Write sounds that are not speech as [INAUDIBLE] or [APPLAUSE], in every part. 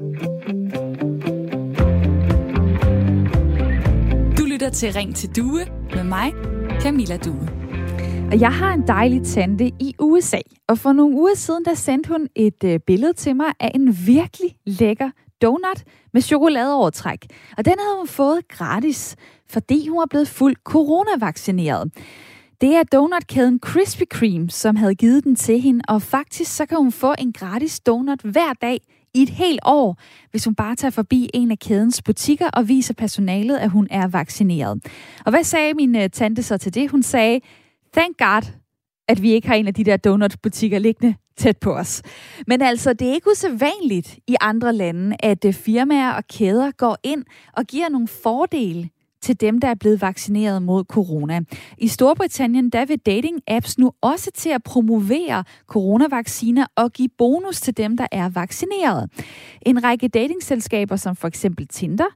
Du lytter til Ring til Due med mig, Camilla Due. Og jeg har en dejlig tante i USA, og for nogle uger siden, der sendte hun et øh, billede til mig af en virkelig lækker donut med chokoladeovertræk. Og den havde hun fået gratis, fordi hun var blevet fuldt coronavaccineret. Det er donutkæden Krispy Kreme, som havde givet den til hende, og faktisk så kan hun få en gratis donut hver dag i et helt år, hvis hun bare tager forbi en af kædens butikker og viser personalet, at hun er vaccineret. Og hvad sagde min uh, tante så til det? Hun sagde, thank God, at vi ikke har en af de der donutbutikker liggende tæt på os. Men altså, det er ikke usædvanligt i andre lande, at øh, firmaer og kæder går ind og giver nogle fordele til dem, der er blevet vaccineret mod corona. I Storbritannien, der vil dating-apps nu også til at promovere coronavacciner og give bonus til dem, der er vaccineret. En række datingselskaber, som for eksempel Tinder,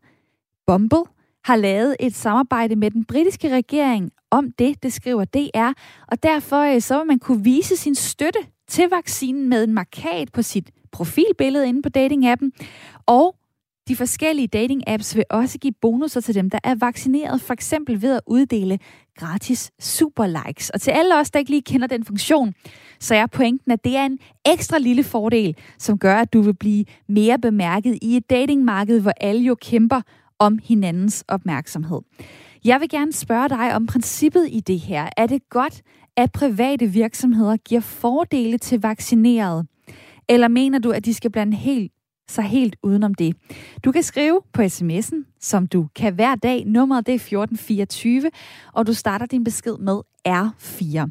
Bumble, har lavet et samarbejde med den britiske regering om det, det skriver DR, og derfor øh, så vil man kunne vise sin støtte til vaccinen med en markat på sit profilbillede inde på datingappen, og de forskellige dating-apps vil også give bonusser til dem, der er vaccineret, for eksempel ved at uddele gratis super likes. Og til alle os, der ikke lige kender den funktion, så er pointen, at det er en ekstra lille fordel, som gør, at du vil blive mere bemærket i et datingmarked, hvor alle jo kæmper om hinandens opmærksomhed. Jeg vil gerne spørge dig om princippet i det her. Er det godt, at private virksomheder giver fordele til vaccinerede? Eller mener du, at de skal blande helt sig helt udenom det. Du kan skrive på sms'en, som du kan hver dag. Nummeret det er 1424, og du starter din besked med R4.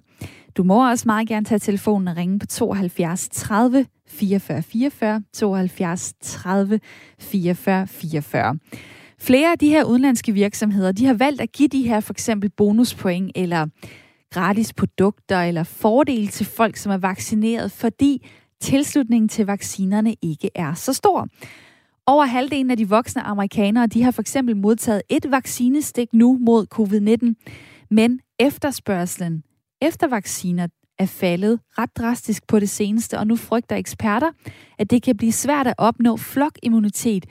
Du må også meget gerne tage telefonen og ringe på 72 30 44 44, 72 30 44 44. Flere af de her udenlandske virksomheder, de har valgt at give de her for eksempel bonuspoint eller gratis produkter eller fordele til folk, som er vaccineret, fordi tilslutningen til vaccinerne ikke er så stor. Over halvdelen af de voksne amerikanere, de har for eksempel modtaget et vaccinestik nu mod covid-19, men efterspørgselen efter vacciner er faldet ret drastisk på det seneste, og nu frygter eksperter, at det kan blive svært at opnå flokimmunitet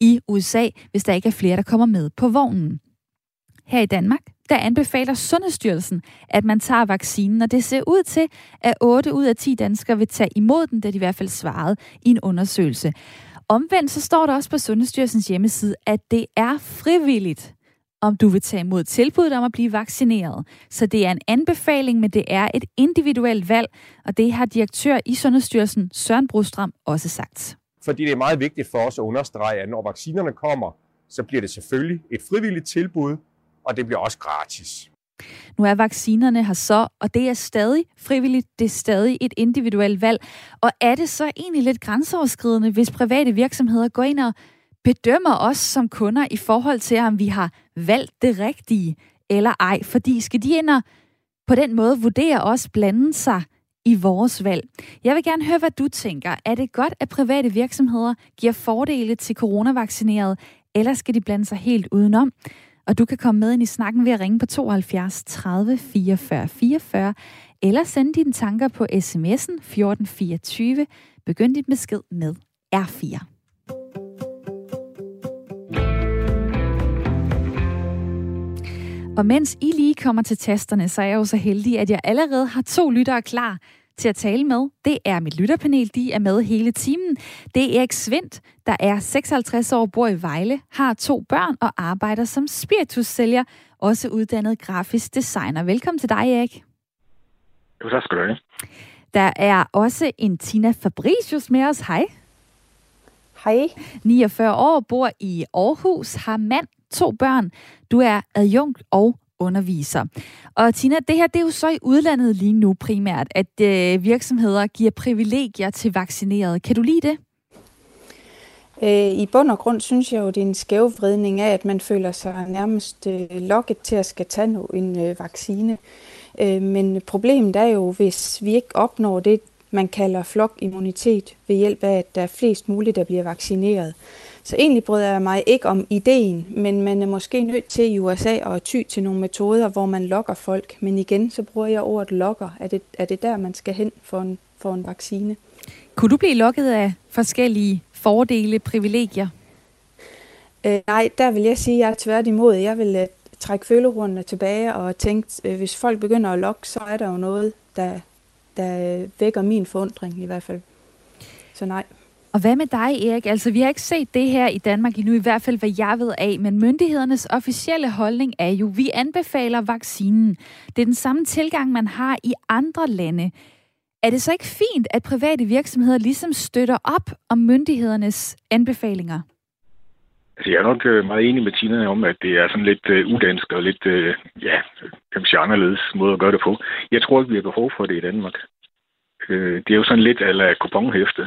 i USA, hvis der ikke er flere, der kommer med på vognen. Her i Danmark, der anbefaler Sundhedsstyrelsen, at man tager vaccinen, og det ser ud til, at 8 ud af 10 danskere vil tage imod den, da de i hvert fald svarede i en undersøgelse. Omvendt så står der også på Sundhedsstyrelsens hjemmeside, at det er frivilligt, om du vil tage imod tilbuddet om at blive vaccineret. Så det er en anbefaling, men det er et individuelt valg, og det har direktør i Sundhedsstyrelsen Søren Brostrøm også sagt. Fordi det er meget vigtigt for os at understrege, at når vaccinerne kommer, så bliver det selvfølgelig et frivilligt tilbud, og det bliver også gratis. Nu er vaccinerne her så, og det er stadig frivilligt, det er stadig et individuelt valg. Og er det så egentlig lidt grænseoverskridende, hvis private virksomheder går ind og bedømmer os som kunder i forhold til, om vi har valgt det rigtige eller ej? Fordi skal de ind og på den måde vurdere os, blande sig i vores valg. Jeg vil gerne høre, hvad du tænker. Er det godt, at private virksomheder giver fordele til coronavaccinerede, eller skal de blande sig helt udenom? Og du kan komme med ind i snakken ved at ringe på 72 30 44 44, eller sende dine tanker på sms'en 1424. Begynd dit besked med R4. Og mens I lige kommer til tasterne, så er jeg jo så heldig, at jeg allerede har to lyttere klar til at tale med. Det er mit lytterpanel, de er med hele timen. Det er Erik Svendt, der er 56 år, bor i Vejle, har to børn og arbejder som spiritussælger, også uddannet grafisk designer. Velkommen til dig, Erik. Jo, tak skal du have. Der er også en Tina Fabricius med os. Hej. Hej. 49 år, bor i Aarhus, har mand, to børn. Du er adjunkt og underviser. Og Tina, det her det er jo så i udlandet lige nu primært, at øh, virksomheder giver privilegier til vaccinerede. Kan du lide det? Øh, I bund og grund synes jeg jo, det er en skævvridning af, at man føler sig nærmest øh, lokket til at skal tage en øh, vaccine. Øh, men problemet er jo, hvis vi ikke opnår det, man kalder flokimmunitet ved hjælp af, at der er flest muligt, der bliver vaccineret. Så egentlig bryder jeg mig ikke om ideen, men man er måske nødt til i USA at ty til nogle metoder, hvor man lokker folk. Men igen, så bruger jeg ordet lokker. Er det, er det der, man skal hen for en, for en vaccine? Kunne du blive lokket af forskellige fordele, privilegier? Øh, nej, der vil jeg sige, at jeg er tværtimod. Jeg vil uh, trække følerundene tilbage og tænke, uh, hvis folk begynder at lokke, så er der jo noget, der, der vækker min forundring i hvert fald. Så nej. Og hvad med dig, Erik? Altså, vi har ikke set det her i Danmark endnu, i hvert fald hvad jeg ved af, men myndighedernes officielle holdning er jo, vi anbefaler vaccinen. Det er den samme tilgang, man har i andre lande. Er det så ikke fint, at private virksomheder ligesom støtter op om myndighedernes anbefalinger? Altså, jeg er nok øh, meget enig med Tina om, at det er sådan lidt uh, udansk og lidt, uh, ja, kan man sige, anderledes måde at gøre det på. Jeg tror ikke, vi har behov for det i Danmark. Uh, det er jo sådan lidt af kuponhæfte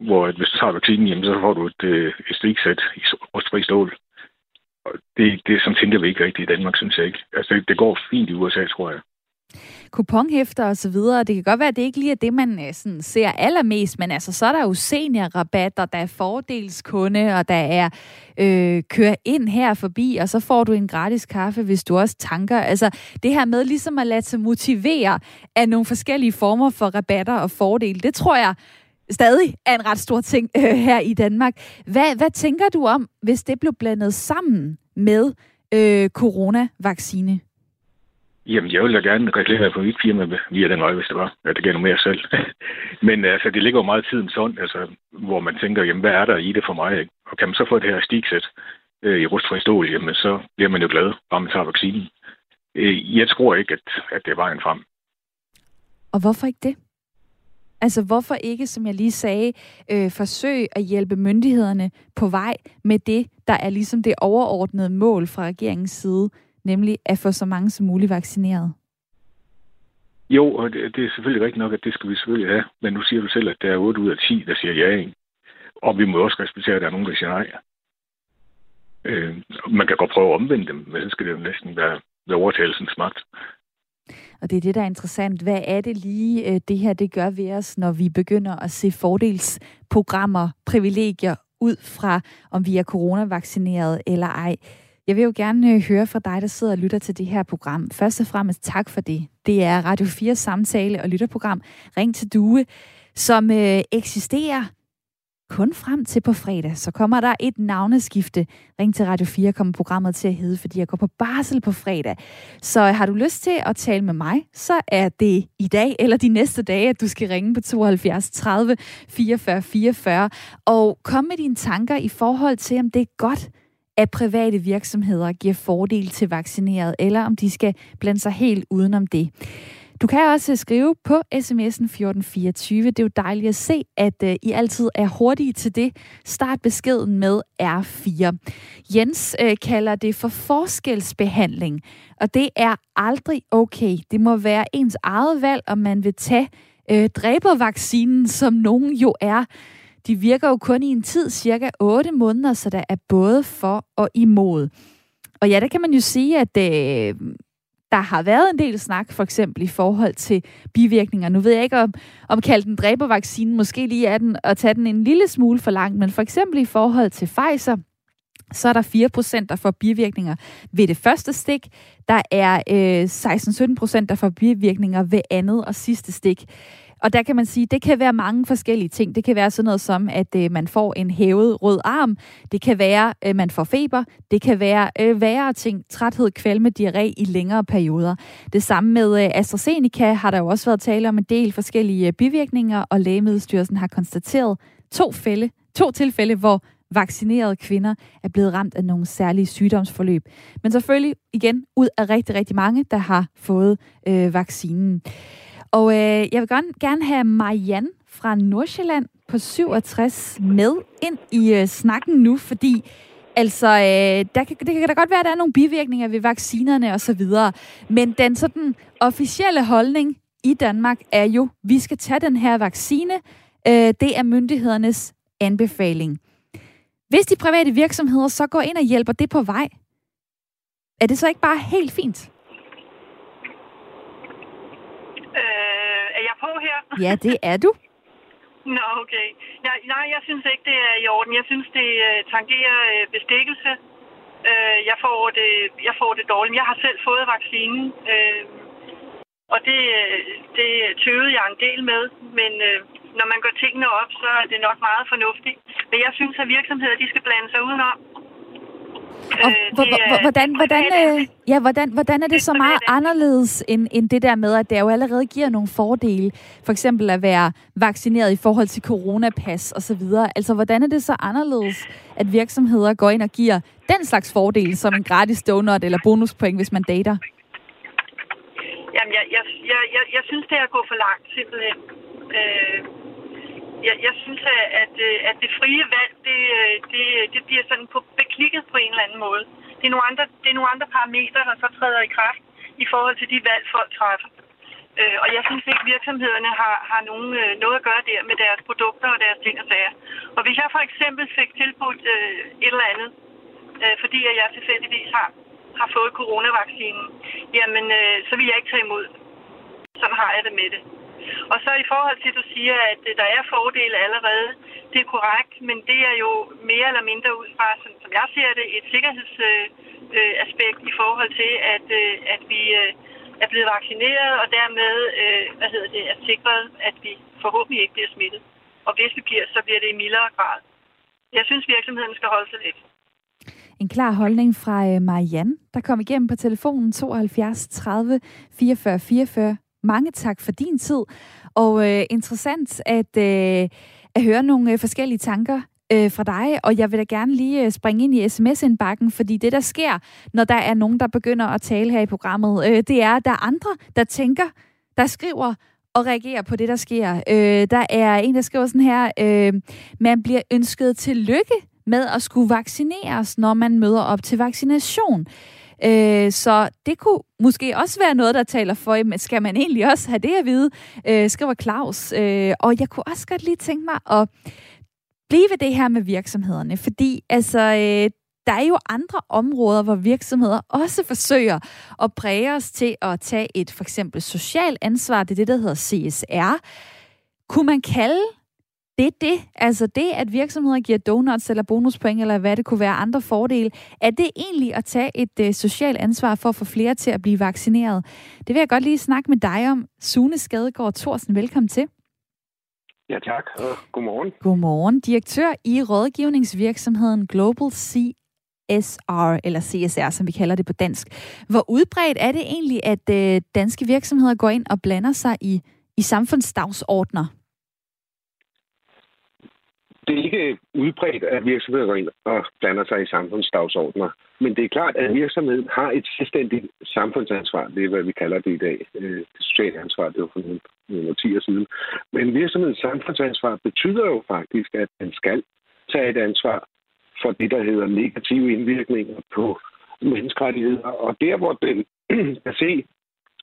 hvor at hvis du tager vaccinen, jamen, så får du et, øh, et stiksæt i rustfri stål. Og det, det som tænker vi ikke rigtigt i Danmark, synes jeg ikke. Altså, det, det går fint i USA, tror jeg. Kuponhæfter og så videre. Det kan godt være, at det ikke lige er det, man øh, sådan, ser allermest, men altså, så er der jo seniorrabatter, der er fordelskunde, og der er øh, kør ind her forbi, og så får du en gratis kaffe, hvis du også tanker. Altså, det her med ligesom at lade sig motivere af nogle forskellige former for rabatter og fordele, det tror jeg stadig er en ret stor ting øh, her i Danmark. Hvad, hvad tænker du om, hvis det blev blandet sammen med øh, coronavaccine? Jamen, jeg vil da gerne reklamere for mit firma via den vej, hvis det var. Ja, det noget mere selv. [LAUGHS] Men altså, det ligger jo meget tiden sådan, altså, hvor man tænker, jamen, hvad er der i det for mig? Ikke? Og kan man så få det her stiksæt øh, i rustfri stål, jamen, så bliver man jo glad, bare man tager vaccinen. Øh, jeg tror ikke, at, at det er vejen frem. Og hvorfor ikke det? Altså hvorfor ikke, som jeg lige sagde, øh, forsøge at hjælpe myndighederne på vej med det, der er ligesom det overordnede mål fra regeringens side, nemlig at få så mange som muligt vaccineret? Jo, og det, det er selvfølgelig rigtigt nok, at det skal vi selvfølgelig have. Men nu siger du selv, at der er 8 ud af 10, der siger ja. Ikke? Og vi må også respektere, at der er nogen, der siger nej. Øh, man kan godt prøve at omvende dem, men så skal det jo næsten være være overtagelsens magt. Og det er det, der er interessant. Hvad er det lige, øh, det her det gør ved os, når vi begynder at se fordelsprogrammer, privilegier ud fra, om vi er coronavaccineret eller ej? Jeg vil jo gerne øh, høre fra dig, der sidder og lytter til det her program. Først og fremmest tak for det. Det er Radio 4 samtale- og lytterprogram Ring til Due, som øh, eksisterer kun frem til på fredag. Så kommer der et navneskifte. Ring til Radio 4 kommer programmet til at hedde, fordi jeg går på barsel på fredag. Så har du lyst til at tale med mig, så er det i dag eller de næste dage, at du skal ringe på 72 30 44 44 og kom med dine tanker i forhold til, om det er godt, at private virksomheder giver fordel til vaccineret, eller om de skal blande sig helt udenom det. Du kan også skrive på sms'en 1424. Det er jo dejligt at se, at øh, I altid er hurtige til det. Start beskeden med R4. Jens øh, kalder det for forskelsbehandling, og det er aldrig okay. Det må være ens eget valg, om man vil tage øh, dræbervaccinen, som nogen jo er. De virker jo kun i en tid, cirka 8 måneder, så der er både for og imod. Og ja, der kan man jo sige, at øh, der har været en del snak, for eksempel i forhold til bivirkninger. Nu ved jeg ikke, om, om kalde den dræbervaccinen, måske lige er den at tage den en lille smule for langt, men for eksempel i forhold til Pfizer, så er der 4% der får bivirkninger ved det første stik. Der er øh, 16-17% der får bivirkninger ved andet og sidste stik. Og der kan man sige, det kan være mange forskellige ting. Det kan være sådan noget som, at øh, man får en hævet rød arm. Det kan være, at øh, man får feber. Det kan være øh, værre ting, træthed, kvalme, diarré i længere perioder. Det samme med øh, AstraZeneca har der jo også været tale om en del forskellige øh, bivirkninger, og Lægemiddelstyrelsen har konstateret to, fælde, to tilfælde, hvor vaccinerede kvinder er blevet ramt af nogle særlige sygdomsforløb. Men selvfølgelig igen ud af rigtig, rigtig mange, der har fået øh, vaccinen. Og øh, jeg vil gerne, gerne have Marianne fra Nordsjælland på 67 med ind i øh, snakken nu, fordi altså, øh, der kan, det kan da godt være, at der er nogle bivirkninger ved vaccinerne osv., men den sådan officielle holdning i Danmark er jo, vi skal tage den her vaccine. Øh, det er myndighedernes anbefaling. Hvis de private virksomheder så går ind og hjælper det på vej, er det så ikke bare helt fint? Her? Ja, det er du. [LAUGHS] Nå, okay. Ja, nej, jeg synes ikke, det er i orden. Jeg synes, det uh, tangerer uh, bestikkelse. Uh, jeg, får det, jeg får det dårligt. Jeg har selv fået vaccinen, uh, og det, det tøvede jeg en del med. Men uh, når man går tingene op, så er det nok meget fornuftigt. Men jeg synes, at virksomheder de skal blande sig udenom. Og hvordan, hvordan, øh, ja, hvordan, hvordan er det så meget anderledes end, end det der med, at det jo allerede giver nogle fordele? For eksempel at være vaccineret i forhold til coronapas osv. Altså, hvordan er det så anderledes, at virksomheder går ind og giver den slags fordele som en gratis donut eller bonuspoint, hvis man dater? Jamen, jeg, jeg, jeg, jeg, jeg synes, det er at gå for langt, simpelthen. Øh, jeg, jeg synes, at, at øh, det frie valg, det, øh, det, det bliver sådan på, beklikket på en eller anden måde. Det er, nogle andre, det er nogle andre parametre, der så træder i kraft i forhold til de valg, folk træffer. Øh, og jeg synes ikke, virksomhederne har, har nogen, øh, noget at gøre der med deres produkter og deres ting og sager. Og hvis jeg for eksempel fik tilbudt øh, et eller andet, øh, fordi jeg tilfældigvis har, har fået coronavaccinen, jamen øh, så vil jeg ikke tage imod. Sådan har jeg det med det. Og så i forhold til, at du siger, at øh, der er fordele allerede, det er korrekt, men det er jo mere eller mindre ud fra, som, som jeg ser det, et sikkerhedsaspekt øh, øh i forhold til, at, øh, at vi øh, er blevet vaccineret, og dermed øh, hvad hedder det, er sikret, at vi forhåbentlig ikke bliver smittet. Og hvis vi bliver, så bliver det i mildere grad. Jeg synes, virksomheden skal holde sig lidt. En klar holdning fra øh, Marianne, der kom igennem på telefonen 72 30 44 44. Mange tak for din tid, og øh, interessant at, øh, at høre nogle øh, forskellige tanker øh, fra dig, og jeg vil da gerne lige øh, springe ind i sms-indbakken, fordi det, der sker, når der er nogen, der begynder at tale her i programmet, øh, det er, at der er andre, der tænker, der skriver og reagerer på det, der sker. Øh, der er en, der skriver sådan her, øh, man bliver ønsket til lykke med at skulle vaccineres, når man møder op til vaccination. Øh, så det kunne måske også være noget, der taler for, men skal man egentlig også have det at vide, øh, skriver Claus. Øh, og jeg kunne også godt lige tænke mig at blive ved det her med virksomhederne, fordi altså, øh, der er jo andre områder, hvor virksomheder også forsøger at præge os til at tage et for eksempel socialt ansvar. Det er det, der hedder CSR. Kunne man kalde det er det. Altså det, at virksomheder giver donuts eller bonuspoint, eller hvad det kunne være andre fordele, er det egentlig at tage et uh, socialt ansvar for at få flere til at blive vaccineret? Det vil jeg godt lige snakke med dig om. Sune Skadegaard Thorsen, velkommen til. Ja, tak. Og godmorgen. Godmorgen. Direktør i rådgivningsvirksomheden Global CSR, eller CSR, som vi kalder det på dansk. Hvor udbredt er det egentlig, at uh, danske virksomheder går ind og blander sig i, i samfundsdagsordner? Det er ikke udbredt, at virksomheder går ind og blander sig i samfundsdagsordner. Men det er klart, at virksomheden har et selvstændigt samfundsansvar. Det er, hvad vi kalder det i dag. Øh, det sociale ansvar, det var for nogle, nogle årtier siden. Men virksomhedens samfundsansvar betyder jo faktisk, at den skal tage et ansvar for det, der hedder negative indvirkninger på menneskerettigheder. Og der, hvor den [CLEARS THROAT] kan se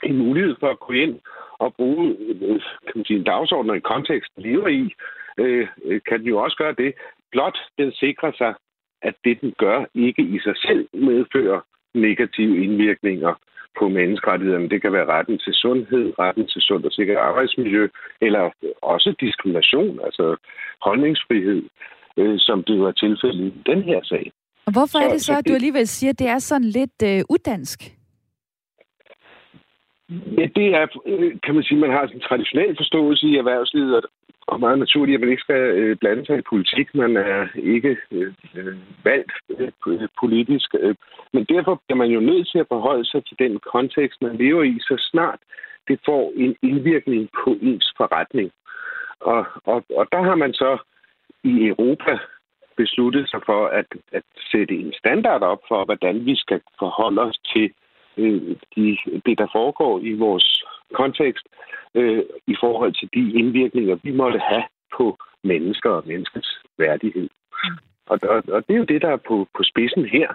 en mulighed for at gå ind og bruge øh, kan man sige, en dagsorden og en kontekst, lever i, øh, kan den jo også gøre det. Blot den sikrer sig, at det, den gør, ikke i sig selv medfører negative indvirkninger på menneskerettighederne. Det kan være retten til sundhed, retten til sund og sikker arbejdsmiljø, eller også diskrimination, altså holdningsfrihed, øh, som det var tilfældet i den her sag. Og hvorfor så, er det så, at du alligevel siger, at det er sådan lidt øh, udansk? Ja, det er, øh, kan man sige, man har en traditionel forståelse i erhvervslivet, og meget naturligt, at man ikke skal øh, blande sig i politik. Man er ikke øh, øh, valgt øh, politisk. Øh. Men derfor bliver man jo nødt til at forholde sig til den kontekst, man lever i, så snart det får en indvirkning på ens forretning. Og, og, og der har man så i Europa besluttet sig for at, at sætte en standard op for, hvordan vi skal forholde os til øh, de, det, der foregår i vores kontekst øh, i forhold til de indvirkninger, vi måtte have på mennesker og menneskets værdighed. Mm. Og, og, og det er jo det, der er på, på spidsen her.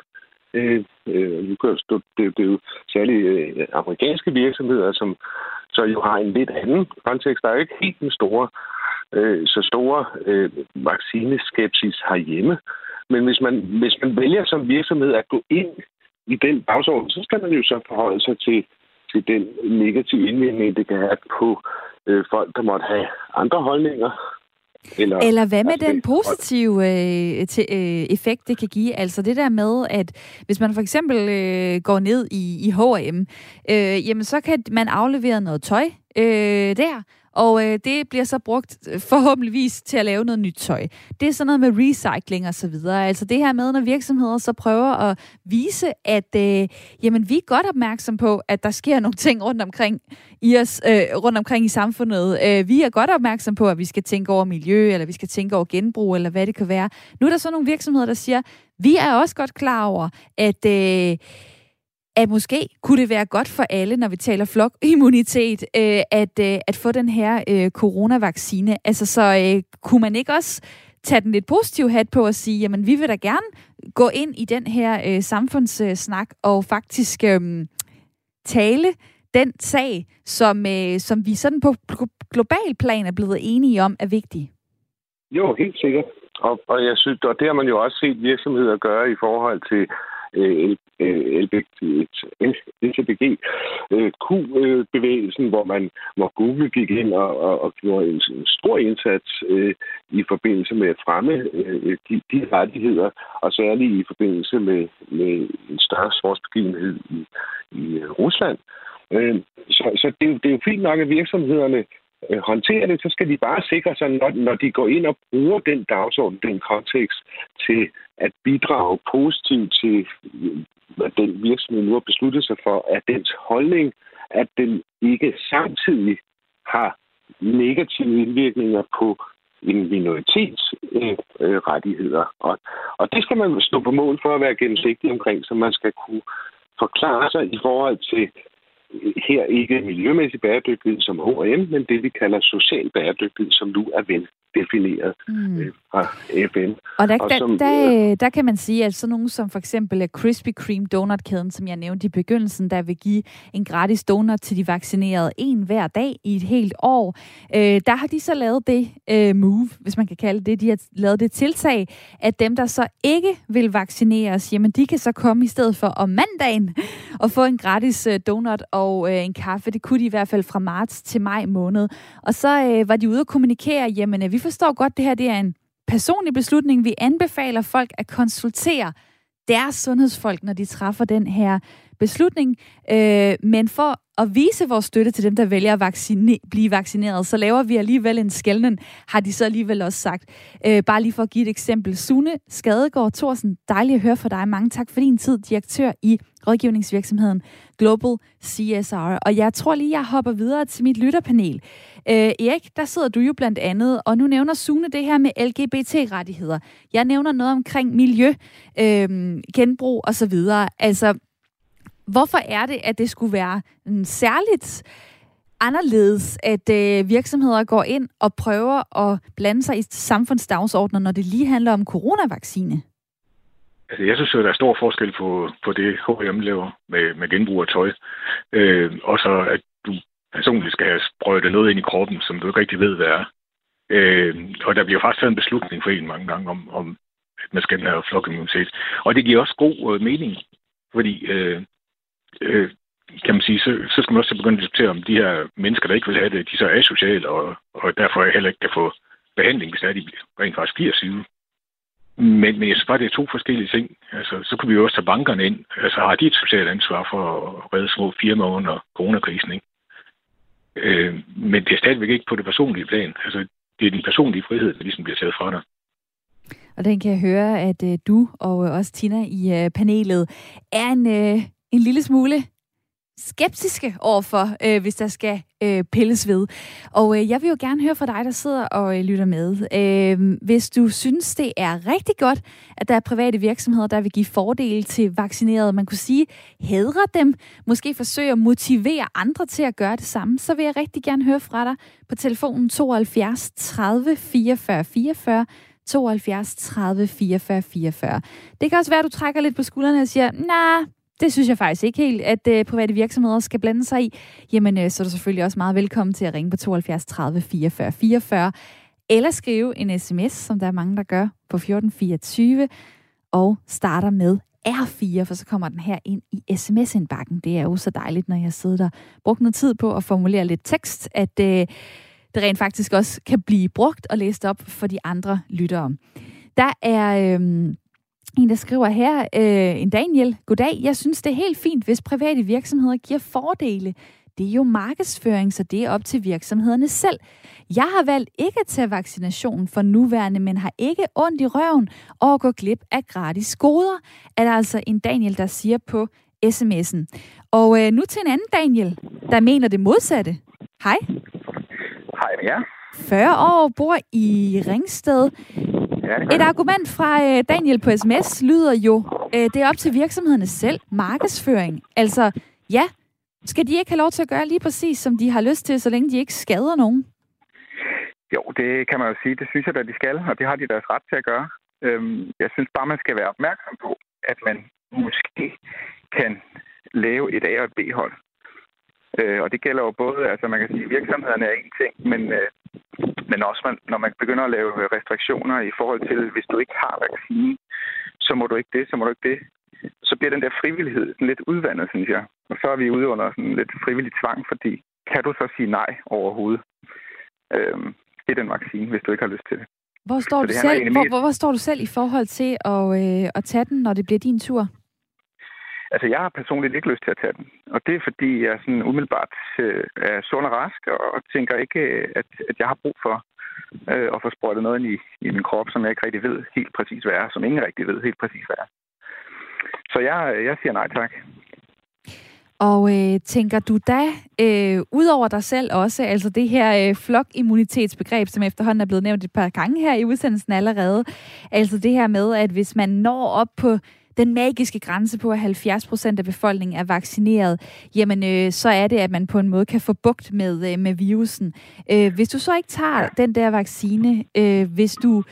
Øh, øh, det, det er jo særligt øh, amerikanske virksomheder, som så jo har en lidt anden kontekst. Der er jo ikke helt den store, øh, så store øh, vaccineskepsis herhjemme. Men hvis man, hvis man vælger som virksomhed at gå ind i den dagsorden, så skal man jo så forholde sig til til den negative indvirkning, det kan have på øh, folk, der måtte have andre holdninger. Eller, Eller hvad med altså, den positive øh, til, øh, effekt, det kan give? Altså det der med, at hvis man for eksempel øh, går ned i, i H&M, øh, jamen så kan man aflevere noget tøj øh, der, og øh, det bliver så brugt øh, forhåbentligvis til at lave noget nyt tøj. Det er sådan noget med recycling og så videre. Altså det her med, når virksomheder så prøver at vise, at øh, jamen, vi er godt opmærksom på, at der sker nogle ting rundt omkring i os, øh, rundt omkring i samfundet. Øh, vi er godt opmærksom på, at vi skal tænke over miljø, eller vi skal tænke over genbrug, eller hvad det kan være. Nu er der så nogle virksomheder, der siger, vi er også godt klar over, at... Øh, at måske kunne det være godt for alle, når vi taler flokimmunitet, øh, at, øh, at få den her øh, coronavaccine. Altså, så øh, kunne man ikke også tage den lidt positiv hat på og sige, jamen, vi vil da gerne gå ind i den her øh, samfundssnak og faktisk øh, tale den sag, som, øh, som vi sådan på global plan er blevet enige om er vigtig. Jo, helt sikkert. Og, og jeg synes, og det har man jo også set virksomheder gøre i forhold til øh, LCBG, øh, øh, øh, Q-bevægelsen, hvor man hvor Google gik ind og, og, og gjorde en, en stor indsats øh, i forbindelse med at fremme øh, de, de rettigheder, og særligt i forbindelse med, med en større sportsbegivenhed i, i Rusland. Øh, så så det, det er jo fint nok, at virksomhederne håndtere det, så skal de bare sikre sig, når, når de går ind og bruger den dagsorden, den kontekst, til at bidrage positivt til, hvad den virksomhed nu har besluttet sig for, at dens holdning, at den ikke samtidig har negative indvirkninger på en minoritets øh, øh, rettigheder. Og, og det skal man stå på mål for at være gennemsigtig omkring, så man skal kunne forklare sig i forhold til her ikke miljømæssig bæredygtighed som H&M, men det vi kalder social bæredygtighed, som nu er ven defineret mm. Øh, fra FN. Og der, og som, der, der, der kan man sige, at sådan nogen som for eksempel Krispy Kreme Donut-kæden, som jeg nævnte i begyndelsen, der vil give en gratis donut til de vaccinerede en hver dag i et helt år, øh, der har de så lavet det øh, move, hvis man kan kalde det, de har lavet det tiltag, at dem, der så ikke vil vaccineres, jamen de kan så komme i stedet for om mandagen og få en gratis øh, donut og øh, en kaffe. Det kunne de i hvert fald fra marts til maj måned. Og så øh, var de ude at kommunikere, jamen vi forstår godt, det her det er en personlig beslutning. Vi anbefaler folk at konsultere deres sundhedsfolk, når de træffer den her beslutning. Øh, men for at vise vores støtte til dem, der vælger at vaccine, blive vaccineret, så laver vi alligevel en skælden, har de så alligevel også sagt. Øh, bare lige for at give et eksempel. Sune Skadegaard Thorsen, dejligt at høre fra dig. Mange tak for din tid, direktør i rådgivningsvirksomheden Global CSR. Og jeg tror lige, jeg hopper videre til mit lytterpanel. Øh, Erik, der sidder du jo blandt andet, og nu nævner Sune det her med LGBT-rettigheder. Jeg nævner noget omkring miljø, øh, genbrug osv. Altså, Hvorfor er det, at det skulle være mm, særligt anderledes, at øh, virksomheder går ind og prøver at blande sig i samfundsdagsordner, når det lige handler om coronavaccine? Altså, jeg synes, at der er stor forskel på, på det, H&M laver med, med genbrug af tøj. Øh, og så, at du personligt skal have sprøjtet noget ind i kroppen, som du ikke rigtig ved, hvad er. Øh, og der bliver faktisk taget en beslutning for en mange gange om, om at man skal have flokimmunitet. Og det giver også god øh, mening, fordi øh, øh, kan man sige, så, så skal man også begynde at diskutere, om de her mennesker, der ikke vil have det, de så er asociale, og, og derfor heller ikke kan få behandling, hvis er de rent faktisk bliver syge. Men, men jeg synes bare, det er to forskellige ting. Altså, så kan vi jo også tage bankerne ind. Altså, har de et socialt ansvar for at redde små firmaer under coronakrisen, ikke? Øh, men det er stadigvæk ikke på det personlige plan. Altså, det er din personlige frihed, der ligesom bliver taget fra dig. Og den kan jeg høre, at øh, du og øh, også Tina i øh, panelet er en, øh, en lille smule skeptiske overfor, øh, hvis der skal øh, pilles ved. Og øh, jeg vil jo gerne høre fra dig, der sidder og øh, lytter med. Øh, hvis du synes, det er rigtig godt, at der er private virksomheder, der vil give fordele til vaccinerede, man kunne sige, hedre dem, måske forsøge at motivere andre til at gøre det samme, så vil jeg rigtig gerne høre fra dig på telefonen 72 30 44 44 72 30 44 44. Det kan også være, at du trækker lidt på skuldrene og siger, nej, nah, det synes jeg faktisk ikke helt, at øh, private virksomheder skal blande sig i. Jamen, øh, så er du selvfølgelig også meget velkommen til at ringe på 72 30 44 44, eller skrive en sms, som der er mange, der gør, på 1424, og starter med R4, for så kommer den her ind i sms-indbakken. Det er jo så dejligt, når jeg sidder der brugt noget tid på at formulere lidt tekst, at øh, det rent faktisk også kan blive brugt og læst op for de andre lyttere. Der er... Øh, en, der skriver her, øh, en Daniel, goddag, jeg synes det er helt fint, hvis private virksomheder giver fordele. det er jo markedsføring, så det er op til virksomhederne selv. Jeg har valgt ikke at tage vaccinationen for nuværende, men har ikke ondt i røven og at gå glip af gratis goder, er der altså en Daniel, der siger på sms'en. Og øh, nu til en anden Daniel, der mener det modsatte. Hej. Hej med jer. 40 år, bor i Ringsted. Ja, Et argument fra øh, Daniel på sms lyder jo, øh, det er op til virksomhederne selv. Markedsføring. Altså, ja, skal de ikke have lov til at gøre lige præcis, som de har lyst til, så længe de ikke skader nogen? Jo, det kan man jo sige. Det synes jeg da, de skal, og det har de deres ret til at gøre. Øhm, jeg synes bare, man skal være opmærksom på, at man måske kan lave et A- og et B-hold. Øh, og det gælder jo både, altså man kan sige, at virksomhederne er en ting, men, men også man, når man begynder at lave restriktioner i forhold til, hvis du ikke har vaccine, så må du ikke det, så må du ikke det. Så bliver den der frivillighed sådan lidt udvandet, synes jeg. Og så er vi ude under sådan lidt frivillig tvang, fordi kan du så sige nej overhovedet? Øhm, det er den vaccine, hvis du ikke har lyst til det. Hvor står, Så du det selv, hvor, hvor, hvor står du selv i forhold til at, øh, at tage den, når det bliver din tur? Altså, jeg har personligt ikke lyst til at tage den. Og det er, fordi jeg sådan umiddelbart øh, er sund og rask, og tænker ikke, øh, at, at jeg har brug for øh, at få sprøjtet noget ind i, i min krop, som jeg ikke rigtig ved helt præcis, hvad er, som ingen rigtig ved helt præcis, hvad er. Så jeg, øh, jeg siger nej tak. Og øh, tænker du da, øh, ud over dig selv også, altså det her øh, flokimmunitetsbegreb, som efterhånden er blevet nævnt et par gange her i udsendelsen allerede, altså det her med, at hvis man når op på den magiske grænse på, at 70 procent af befolkningen er vaccineret, jamen øh, så er det, at man på en måde kan få bugt med, øh, med virusen. Øh, hvis du så ikke tager den der vaccine, øh, hvis du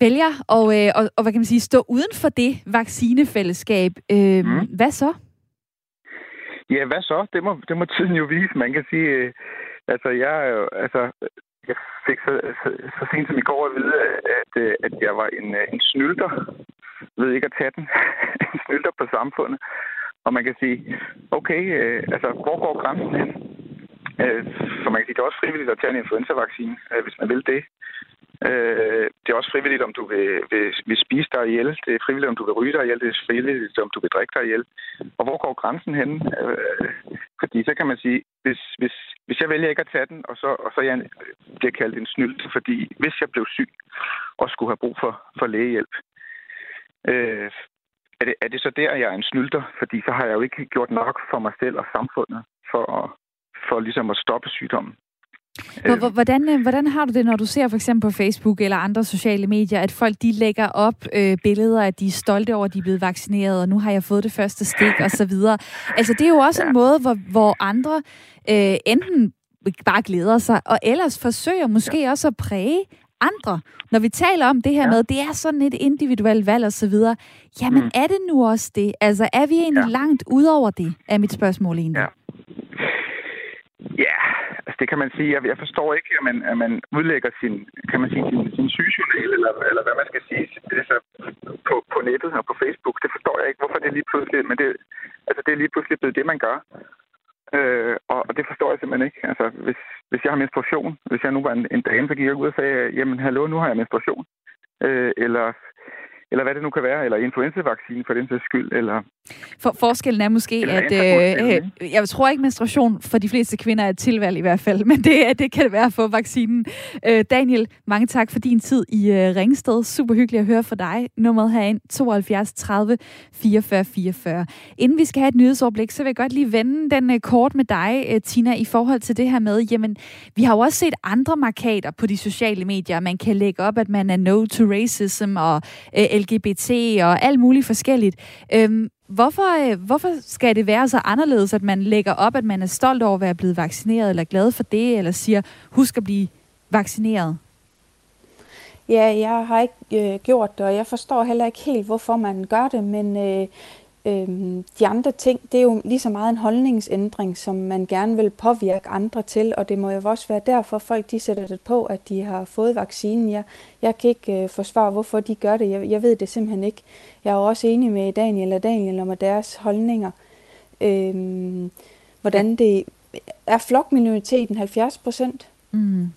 vælger at, øh, og, og, hvad kan man sige, stå uden for det vaccinefællesskab, øh, Mm. hvad så? Ja, hvad så? Det må, det må tiden jo vise. Man kan sige, øh, altså jeg, er jo- altså, jeg fik så, så, så sent som i går at vide, at, øh, at jeg var en, øh, en snylter. Ved ikke at tage den. [LAUGHS] en snylter på samfundet. Og man kan sige, okay, øh, altså hvor går grænsen hen? Øh, for man kan sige, det er også frivilligt at tage en influenza-vaccine, øh, hvis man vil det. Øh, det er også frivilligt, om du vil, vil, vil spise dig ihjel. Det er frivilligt, om du vil ryge dig ihjel. Det er frivilligt, om du vil drikke dig ihjel. Og hvor går grænsen hen? Øh, fordi så kan man sige, hvis, hvis, hvis jeg vælger ikke at tage den, og så, og så jeg bliver kaldt en snyld, fordi hvis jeg blev syg og skulle have brug for, for lægehjælp, øh, er, det, er det så der, jeg er en snylter? Fordi så har jeg jo ikke gjort nok for mig selv og samfundet for, at, for ligesom at stoppe sygdommen. Hvor- Hvordan, øh, hvordan har du det, når du ser for eksempel på Facebook eller andre sociale medier, at folk de lægger op øh, billeder, at de er stolte over, at de er blevet vaccineret, og nu har jeg fået det første stik og så videre. Altså det er jo også ja. en måde, hvor, hvor andre øh, enten bare glæder sig, og ellers forsøger måske ja. også at præge andre. Når vi taler om det her ja. med, det er sådan et individuelt valg og så videre. Jamen mm. er det nu også det? Altså er vi egentlig ja. langt ud over det, er mit spørgsmål egentlig. Ja. Ja, altså det kan man sige. Jeg, jeg forstår ikke, at man, at man udlægger sin, kan man sige, sin, sin sygejournal, eller, eller hvad man skal sige, altså på, på nettet og på Facebook. Det forstår jeg ikke, hvorfor det er lige pludselig, men det, altså det er lige pludselig blevet det, man gør. Øh, og, og det forstår jeg simpelthen ikke. Altså, hvis, hvis jeg har menstruation, hvis jeg nu var en, en dame, så gik jeg ud og sagde, jamen hallo, nu har jeg menstruation. Øh, eller, eller hvad det nu kan være, eller influenzavaccine for den sags skyld, eller For, forskellen er måske, at øh, øh, jeg tror ikke, menstruation for de fleste kvinder er et tilvalg i hvert fald, [LAUGHS] men det, det kan det være at få vaccinen. Øh, Daniel, mange tak for din tid i øh, Ringsted. Super hyggeligt at høre fra dig. Nummeret herind 72 30 44 44. Inden vi skal have et nyhedsoverblik, så vil jeg godt lige vende den øh, kort med dig, øh, Tina, i forhold til det her med, jamen, vi har jo også set andre markader på de sociale medier. Man kan lægge op, at man er no to racism og øh, LGBT og alt muligt forskelligt. Øhm, Hvorfor, øh, hvorfor skal det være så anderledes, at man lægger op, at man er stolt over at være blevet vaccineret, eller glad for det, eller siger, husk at blive vaccineret? Ja, jeg har ikke øh, gjort det, og jeg forstår heller ikke helt, hvorfor man gør det, men øh, øh, de andre ting, det er jo lige så meget en holdningsændring, som man gerne vil påvirke andre til, og det må jo også være derfor, folk de sætter det på, at de har fået vaccinen. Jeg, jeg kan ikke øh, forsvare, hvorfor de gør det. Jeg, jeg ved det simpelthen ikke. Jeg er jo også enig med Daniel og Daniel om deres holdninger. Øh, hvordan det er flokminoriteten 70 procent, Mm.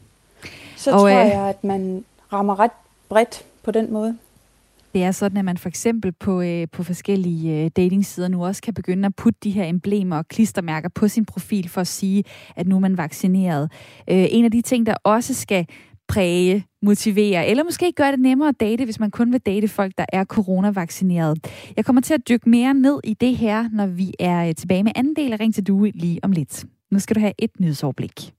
så Og, tror øh, jeg, at man rammer ret bredt på den måde. Det er sådan, at man for eksempel på, øh, på forskellige øh, datingsider nu også kan begynde at putte de her emblemer og klistermærker på sin profil for at sige, at nu er man vaccineret. Øh, en af de ting, der også skal præge, motivere, eller måske gøre det nemmere at date, hvis man kun vil date folk, der er coronavaccineret. Jeg kommer til at dykke mere ned i det her, når vi er øh, tilbage med anden del af Ring til Due lige om lidt. Nu skal du have et nyhedsoverblik.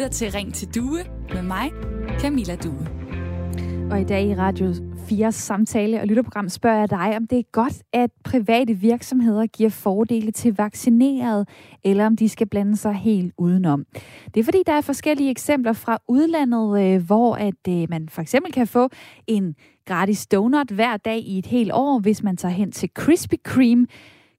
Lytter til Ring til Due med mig, Camilla Due. Og i dag i Radio 4 samtale- og lytterprogram spørger jeg dig, om det er godt, at private virksomheder giver fordele til vaccinerede, eller om de skal blande sig helt udenom. Det er fordi, der er forskellige eksempler fra udlandet, øh, hvor at øh, man for eksempel kan få en gratis donut hver dag i et helt år, hvis man tager hen til Krispy Kreme,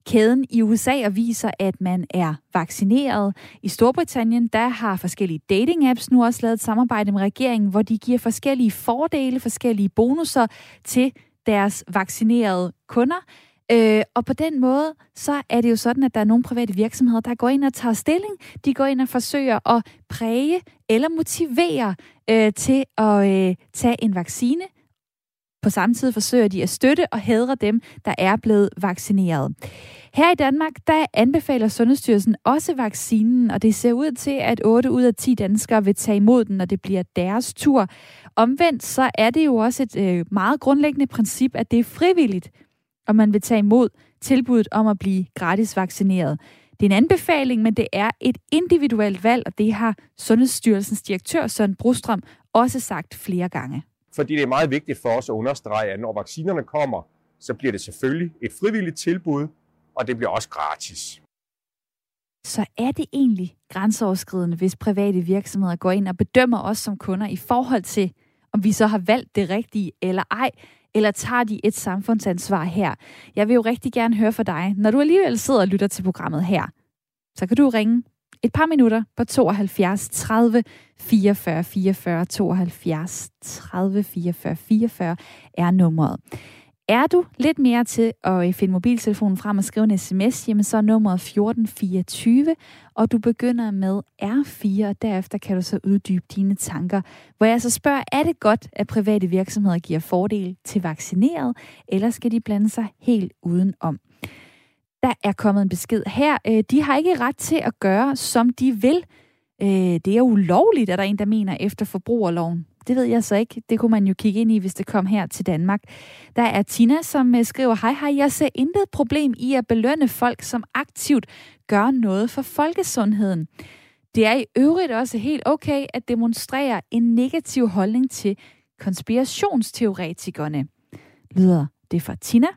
kæden i USA og viser, at man er vaccineret. I Storbritannien, der har forskellige dating-apps nu også lavet et samarbejde med regeringen, hvor de giver forskellige fordele, forskellige bonusser til deres vaccinerede kunder. Øh, og på den måde, så er det jo sådan, at der er nogle private virksomheder, der går ind og tager stilling. De går ind og forsøger at præge eller motivere øh, til at øh, tage en vaccine. På samme tid forsøger de at støtte og hædre dem, der er blevet vaccineret. Her i Danmark, der anbefaler Sundhedsstyrelsen også vaccinen, og det ser ud til, at 8 ud af 10 danskere vil tage imod den, når det bliver deres tur. Omvendt så er det jo også et øh, meget grundlæggende princip, at det er frivilligt, om man vil tage imod tilbuddet om at blive gratis vaccineret. Det er en anbefaling, men det er et individuelt valg, og det har Sundhedsstyrelsens direktør Søren Brostrøm også sagt flere gange. Fordi det er meget vigtigt for os at understrege, at når vaccinerne kommer, så bliver det selvfølgelig et frivilligt tilbud, og det bliver også gratis. Så er det egentlig grænseoverskridende, hvis private virksomheder går ind og bedømmer os som kunder i forhold til, om vi så har valgt det rigtige eller ej, eller tager de et samfundsansvar her? Jeg vil jo rigtig gerne høre fra dig. Når du alligevel sidder og lytter til programmet her, så kan du ringe et par minutter på 72 30 44 44 72 30 44 44 er nummeret. Er du lidt mere til at øh, finde mobiltelefonen frem og skrive en sms, jamen så er nummeret 1424, og du begynder med R4, og derefter kan du så uddybe dine tanker, hvor jeg så spørger, er det godt, at private virksomheder giver fordel til vaccineret, eller skal de blande sig helt udenom? Der er kommet en besked her. Øh, de har ikke ret til at gøre, som de vil. Øh, det er ulovligt, er der en, der mener efter forbrugerloven. Det ved jeg så ikke. Det kunne man jo kigge ind i, hvis det kom her til Danmark. Der er Tina, som øh, skriver, hej hej, jeg ser intet problem i at belønne folk, som aktivt gør noget for folkesundheden. Det er i øvrigt også helt okay at demonstrere en negativ holdning til konspirationsteoretikerne. Lyder det fra Tina.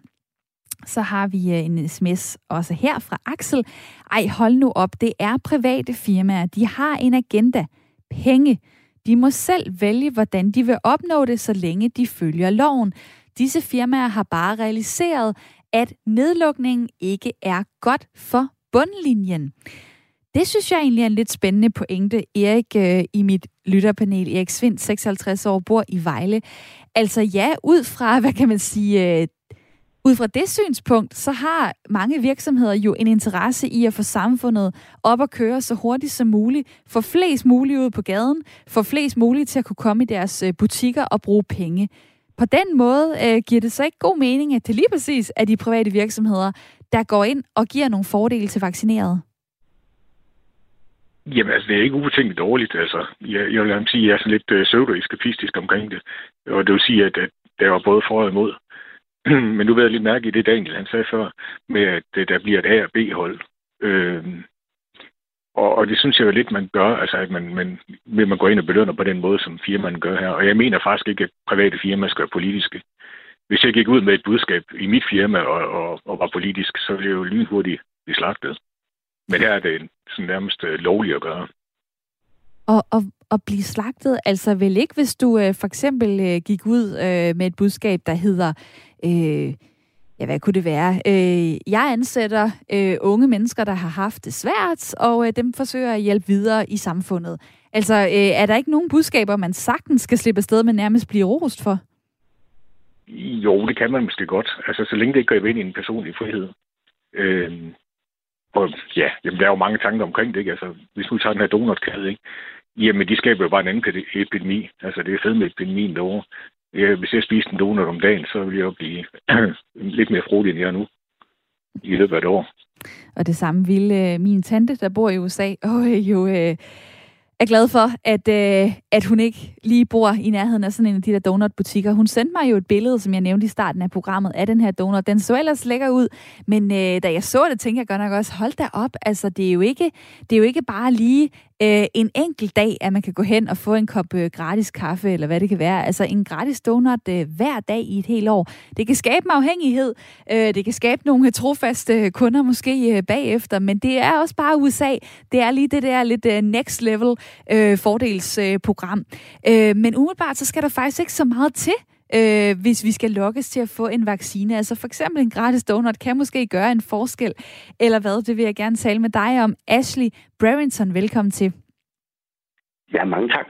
Så har vi øh, en sms også her fra Axel. Ej, hold nu op. Det er private firmaer. De har en agenda. Penge. De må selv vælge, hvordan de vil opnå det, så længe de følger loven. Disse firmaer har bare realiseret, at nedlukningen ikke er godt for bundlinjen. Det synes jeg egentlig er en lidt spændende pointe. Erik øh, i mit lytterpanel, Erik Svind, 56 år, bor i Vejle. Altså ja, ud fra, [LAUGHS] hvad kan man sige, øh, ud fra det synspunkt, så har mange virksomheder jo en interesse i at få samfundet op at køre så hurtigt som muligt, få flest muligt ud på gaden, få flest muligt til at kunne komme i deres øh, butikker og bruge penge. På den måde øh, giver det så ikke god mening, at det lige præcis er de private virksomheder, der går ind og giver nogle fordele til vaccinerede. Jamen, altså, det er ikke ubetinget dårligt. Altså, jeg, jeg vil sige, at jeg er sådan lidt øh, pseudo-eskapistisk omkring det. Og det vil sige, at, at der var både for og imod. [CLEARS THROAT] Men nu ved jeg lidt mærke i det, Daniel han sagde før, med at øh, der bliver et A- og B-hold. Øh, og, og det synes jeg jo lidt, man gør, altså at man, man, vil man går ind og belønner på den måde, som firmaen gør her. Og jeg mener faktisk ikke, at private firmaer skal være politiske. Hvis jeg gik ud med et budskab i mit firma og, og, og var politisk, så ville jeg jo lynhurtigt blive slagtet. Men her er det sådan nærmest øh, lovligt at gøre. Og, og, og blive slagtet, altså vel ikke, hvis du øh, for eksempel øh, gik ud øh, med et budskab, der hedder, øh, ja, hvad kunne det være? Øh, jeg ansætter øh, unge mennesker, der har haft det svært, og øh, dem forsøger at hjælpe videre i samfundet. Altså, øh, er der ikke nogen budskaber, man sagtens skal slippe afsted med nærmest blive rost for? Jo, det kan man måske godt. Altså, så længe det ikke går ind i en personlig frihed. Øh, og ja, jamen, der er jo mange tanker omkring det, ikke? Altså, hvis nu tager den her donutkæde, ikke? Jamen, de skaber jo bare en anden epidemi. Altså, det er fedt med epidemien derovre. Ja, hvis jeg spiste en donut om dagen, så ville jeg jo blive [CLEARS THROAT] lidt mere frodig, end jeg er nu i løbet af et år. Og det samme ville øh, min tante, der bor i USA, [LAUGHS] og øh, jo øh, er glad for, at, øh, at hun ikke lige bor i nærheden af sådan en af de der donutbutikker. Hun sendte mig jo et billede, som jeg nævnte i starten af programmet, af den her donut. Den så ellers lækker ud, men øh, da jeg så det, tænkte jeg godt nok også, hold da op, altså det er jo ikke, det er jo ikke bare lige øh, en enkelt dag, at man kan gå hen og få en kop øh, gratis kaffe, eller hvad det kan være. Altså en gratis donut øh, hver dag i et helt år. Det kan skabe en afhængighed. Øh, det kan skabe nogle trofaste øh, kunder måske øh, bagefter, men det er også bare USA. Det er lige det der lidt øh, next level øh, fordelsprogram. Øh, øh, men umiddelbart, så skal der faktisk ikke så meget til, øh, hvis vi skal lokkes til at få en vaccine. Altså for eksempel en gratis donut kan måske gøre en forskel. Eller hvad, det vil jeg gerne tale med dig om. Ashley Brereton, velkommen til. Ja, mange tak.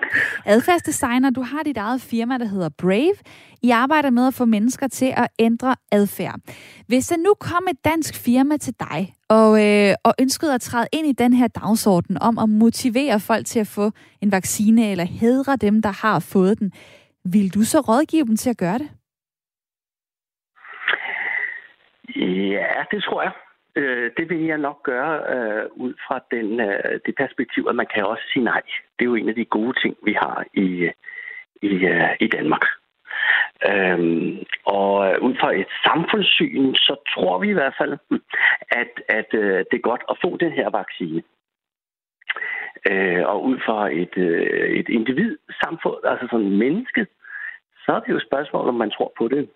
Adfærdsdesigner, du har dit eget firma, der hedder Brave. I arbejder med at få mennesker til at ændre adfærd. Hvis der nu kom et dansk firma til dig og, øh, og ønskede at træde ind i den her dagsorden om at motivere folk til at få en vaccine eller hedre dem, der har fået den, vil du så rådgive dem til at gøre det? Ja, det tror jeg. Øh, det vil jeg nok gøre øh, ud fra den, øh, det perspektiv, at man kan også sige nej. Det er jo en af de gode ting, vi har i, i, øh, i Danmark. Øhm, og øh, ud fra et samfundssyn, så tror vi i hvert fald, at, at øh, det er godt at få den her vaccine. Øh, og ud fra et, øh, et individ samfund, altså sådan en menneske, så er det jo et spørgsmål, om man tror på det.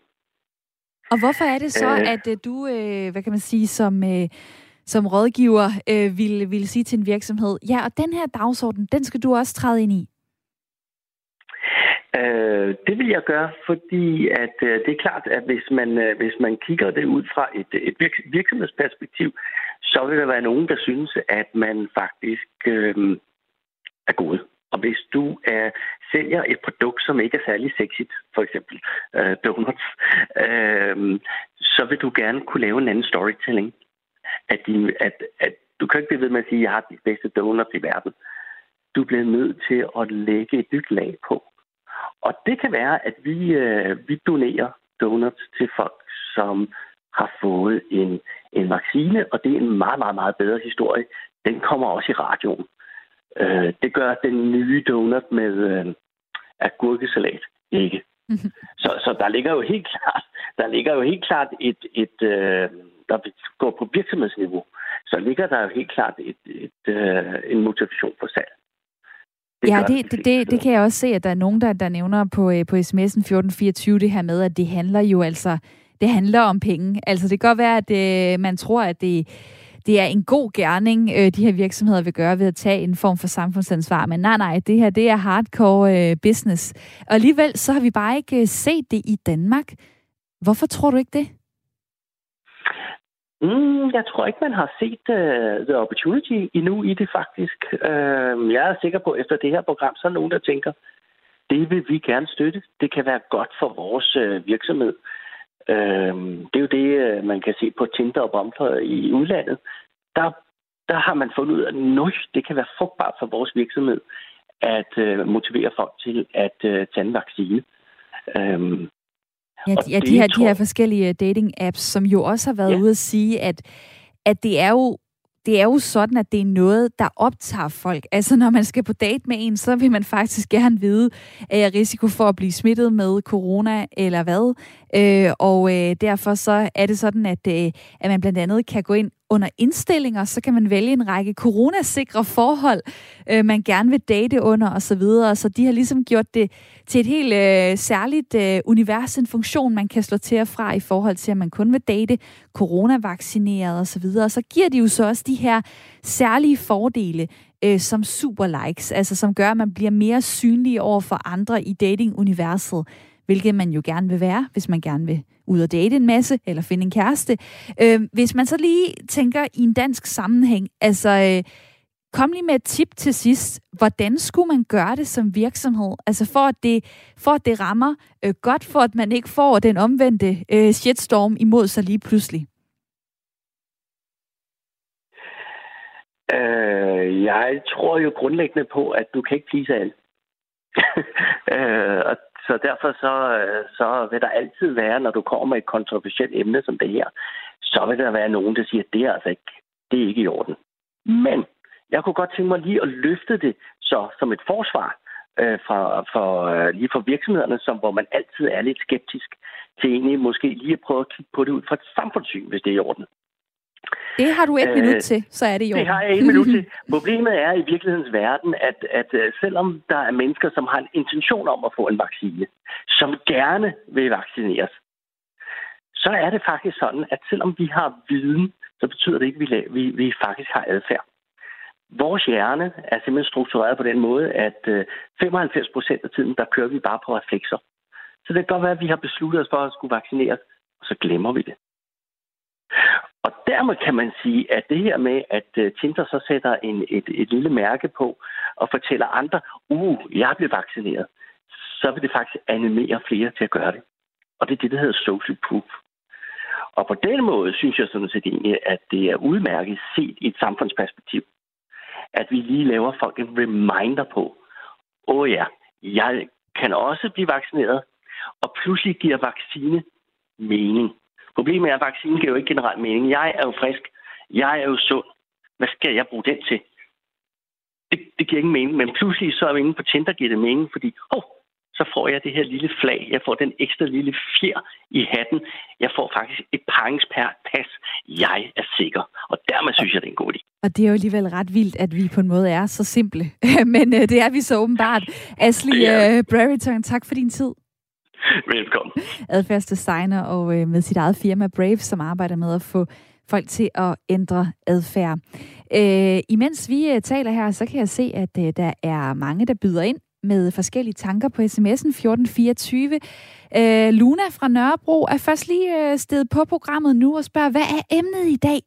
Og hvorfor er det så, øh, at øh, du, øh, hvad kan man sige, som, øh, som rådgiver øh, vil, vil sige til en virksomhed, ja, og den her dagsorden, den skal du også træde ind i? Øh, det vil jeg gøre, fordi at øh, det er klart, at hvis man, øh, hvis man kigger det ud fra et, et virksomhedsperspektiv, så vil der være nogen, der synes, at man faktisk øh, er god. Og hvis du øh, sælger et produkt, som ikke er særlig sexigt, for eksempel øh, donuts, øh, så vil du gerne kunne lave en anden storytelling. At, din, at, at du kan ikke blive ved med at sige, at jeg har de bedste donuts i verden. Du bliver nødt til at lægge et nyt lag på. Og det kan være, at vi, øh, vi donerer donuts til folk, som har fået en, en vaccine, og det er en meget, meget, meget bedre historie. Den kommer også i radioen. Øh, det gør den nye donut med øh, agurkesalat ikke. Mm-hmm. Så, så der ligger jo helt klart, der ligger jo helt klart et, et øh, der går på virksomhedsniveau, så ligger der jo helt klart et, et, øh, en motivation for salg. Det ja, det, det, det, det kan jeg også se, at der er nogen, der, der nævner på, øh, på sms'en 1424 det her med, at det handler jo altså, det handler om penge. Altså det kan godt være, at øh, man tror, at det, det er en god gerning, øh, de her virksomheder vil gøre ved at tage en form for samfundsansvar. Men nej, nej, det her det er hardcore øh, business. Og alligevel så har vi bare ikke øh, set det i Danmark. Hvorfor tror du ikke det? Mm, jeg tror ikke, man har set uh, the opportunity endnu i det faktisk. Uh, jeg er sikker på, at efter det her program, så er nogen, der tænker, det vil vi gerne støtte. Det kan være godt for vores uh, virksomhed. Uh, det er jo det, uh, man kan se på Tinder og Bumper i udlandet. Der, der har man fundet ud af, at det kan være frugtbart for vores virksomhed at uh, motivere folk til at uh, tage en vaccine. Uh, Ja, de, ja, de, her, de her forskellige dating-apps, som jo også har været ja. ude at sige, at, at det er jo det er jo sådan, at det er noget, der optager folk. Altså, når man skal på date med en, så vil man faktisk gerne vide, er jeg risiko for at blive smittet med corona eller hvad? Øh, og øh, derfor så er det sådan, at, øh, at man blandt andet kan gå ind under indstillinger, så kan man vælge en række coronasikre forhold, øh, man gerne vil date under osv. Så, videre. så de har ligesom gjort det til et helt øh, særligt øh, univers, en funktion, man kan slå til og fra i forhold til, at man kun vil date coronavaccineret osv. Og, og så giver de jo så også de her særlige fordele, øh, som super likes, altså som gør, at man bliver mere synlig over for andre i datinguniverset, hvilket man jo gerne vil være, hvis man gerne vil ud og date en masse, eller finde en kæreste. Øh, hvis man så lige tænker i en dansk sammenhæng, altså øh, kom lige med et tip til sidst. Hvordan skulle man gøre det som virksomhed? Altså for at det, for at det rammer øh, godt, for at man ikke får den omvendte øh, shitstorm imod sig lige pludselig. Øh, jeg tror jo grundlæggende på, at du kan ikke please alle. [LAUGHS] øh, og så derfor så, øh, så vil der altid være, når du kommer med et kontroversielt emne som det her, så vil der være nogen, der siger, at det er altså ikke, det er ikke i orden. Men jeg kunne godt tænke mig lige at løfte det så som et forsvar øh, fra, for, øh, lige for virksomhederne, som, hvor man altid er lidt skeptisk til egentlig måske lige at prøve at kigge på det ud fra et samfundssyn, hvis det er i orden. Det har du et øh, minut til, så er det jo. Det har jeg et minut til. [LAUGHS] Problemet er i virkelighedens verden, at, at øh, selvom der er mennesker, som har en intention om at få en vaccine, som gerne vil vaccineres, så er det faktisk sådan, at selvom vi har viden, så betyder det ikke, at vi, vi, vi faktisk har adfærd. Vores hjerne er simpelthen struktureret på den måde, at 95 øh, procent af tiden, der kører vi bare på reflekser. Så det kan godt være, at vi har besluttet os for at skulle vaccineres, og så glemmer vi det. Og dermed kan man sige, at det her med, at øh, Tinder så sætter en, et, et lille mærke på og fortæller andre, uh, jeg blev vaccineret, så vil det faktisk animere flere til at gøre det. Og det er det, der hedder social proof. Og på den måde synes jeg sådan set egentlig, at det er udmærket set i et samfundsperspektiv, at vi lige laver folk en reminder på, åh oh ja, jeg kan også blive vaccineret, og pludselig giver vaccine mening. Problemet er, at vaccinen giver jo ikke generelt mening. Jeg er jo frisk. Jeg er jo sund. Hvad skal jeg bruge den til? Det, det giver ingen mening. Men pludselig så er vi inde på Tinder, giver det mening, fordi oh, så får jeg det her lille flag. Jeg får den ekstra lille fjer i hatten. Jeg får faktisk et pas. Jeg er sikker. Og dermed synes jeg, det er en god idé. Og det er jo alligevel ret vildt, at vi på en måde er så simple. [LAUGHS] Men uh, det er vi så åbenbart. Ashley ja. uh, Brereton, tak for din tid. Velkommen. Adfærdsdesigner og øh, med sit eget firma Brave, som arbejder med at få folk til at ændre adfærd. Øh, imens vi øh, taler her, så kan jeg se, at øh, der er mange, der byder ind med forskellige tanker på sms'en 1424. Øh, Luna fra Nørrebro er først lige øh, stedet på programmet nu og spørger, hvad er emnet i dag?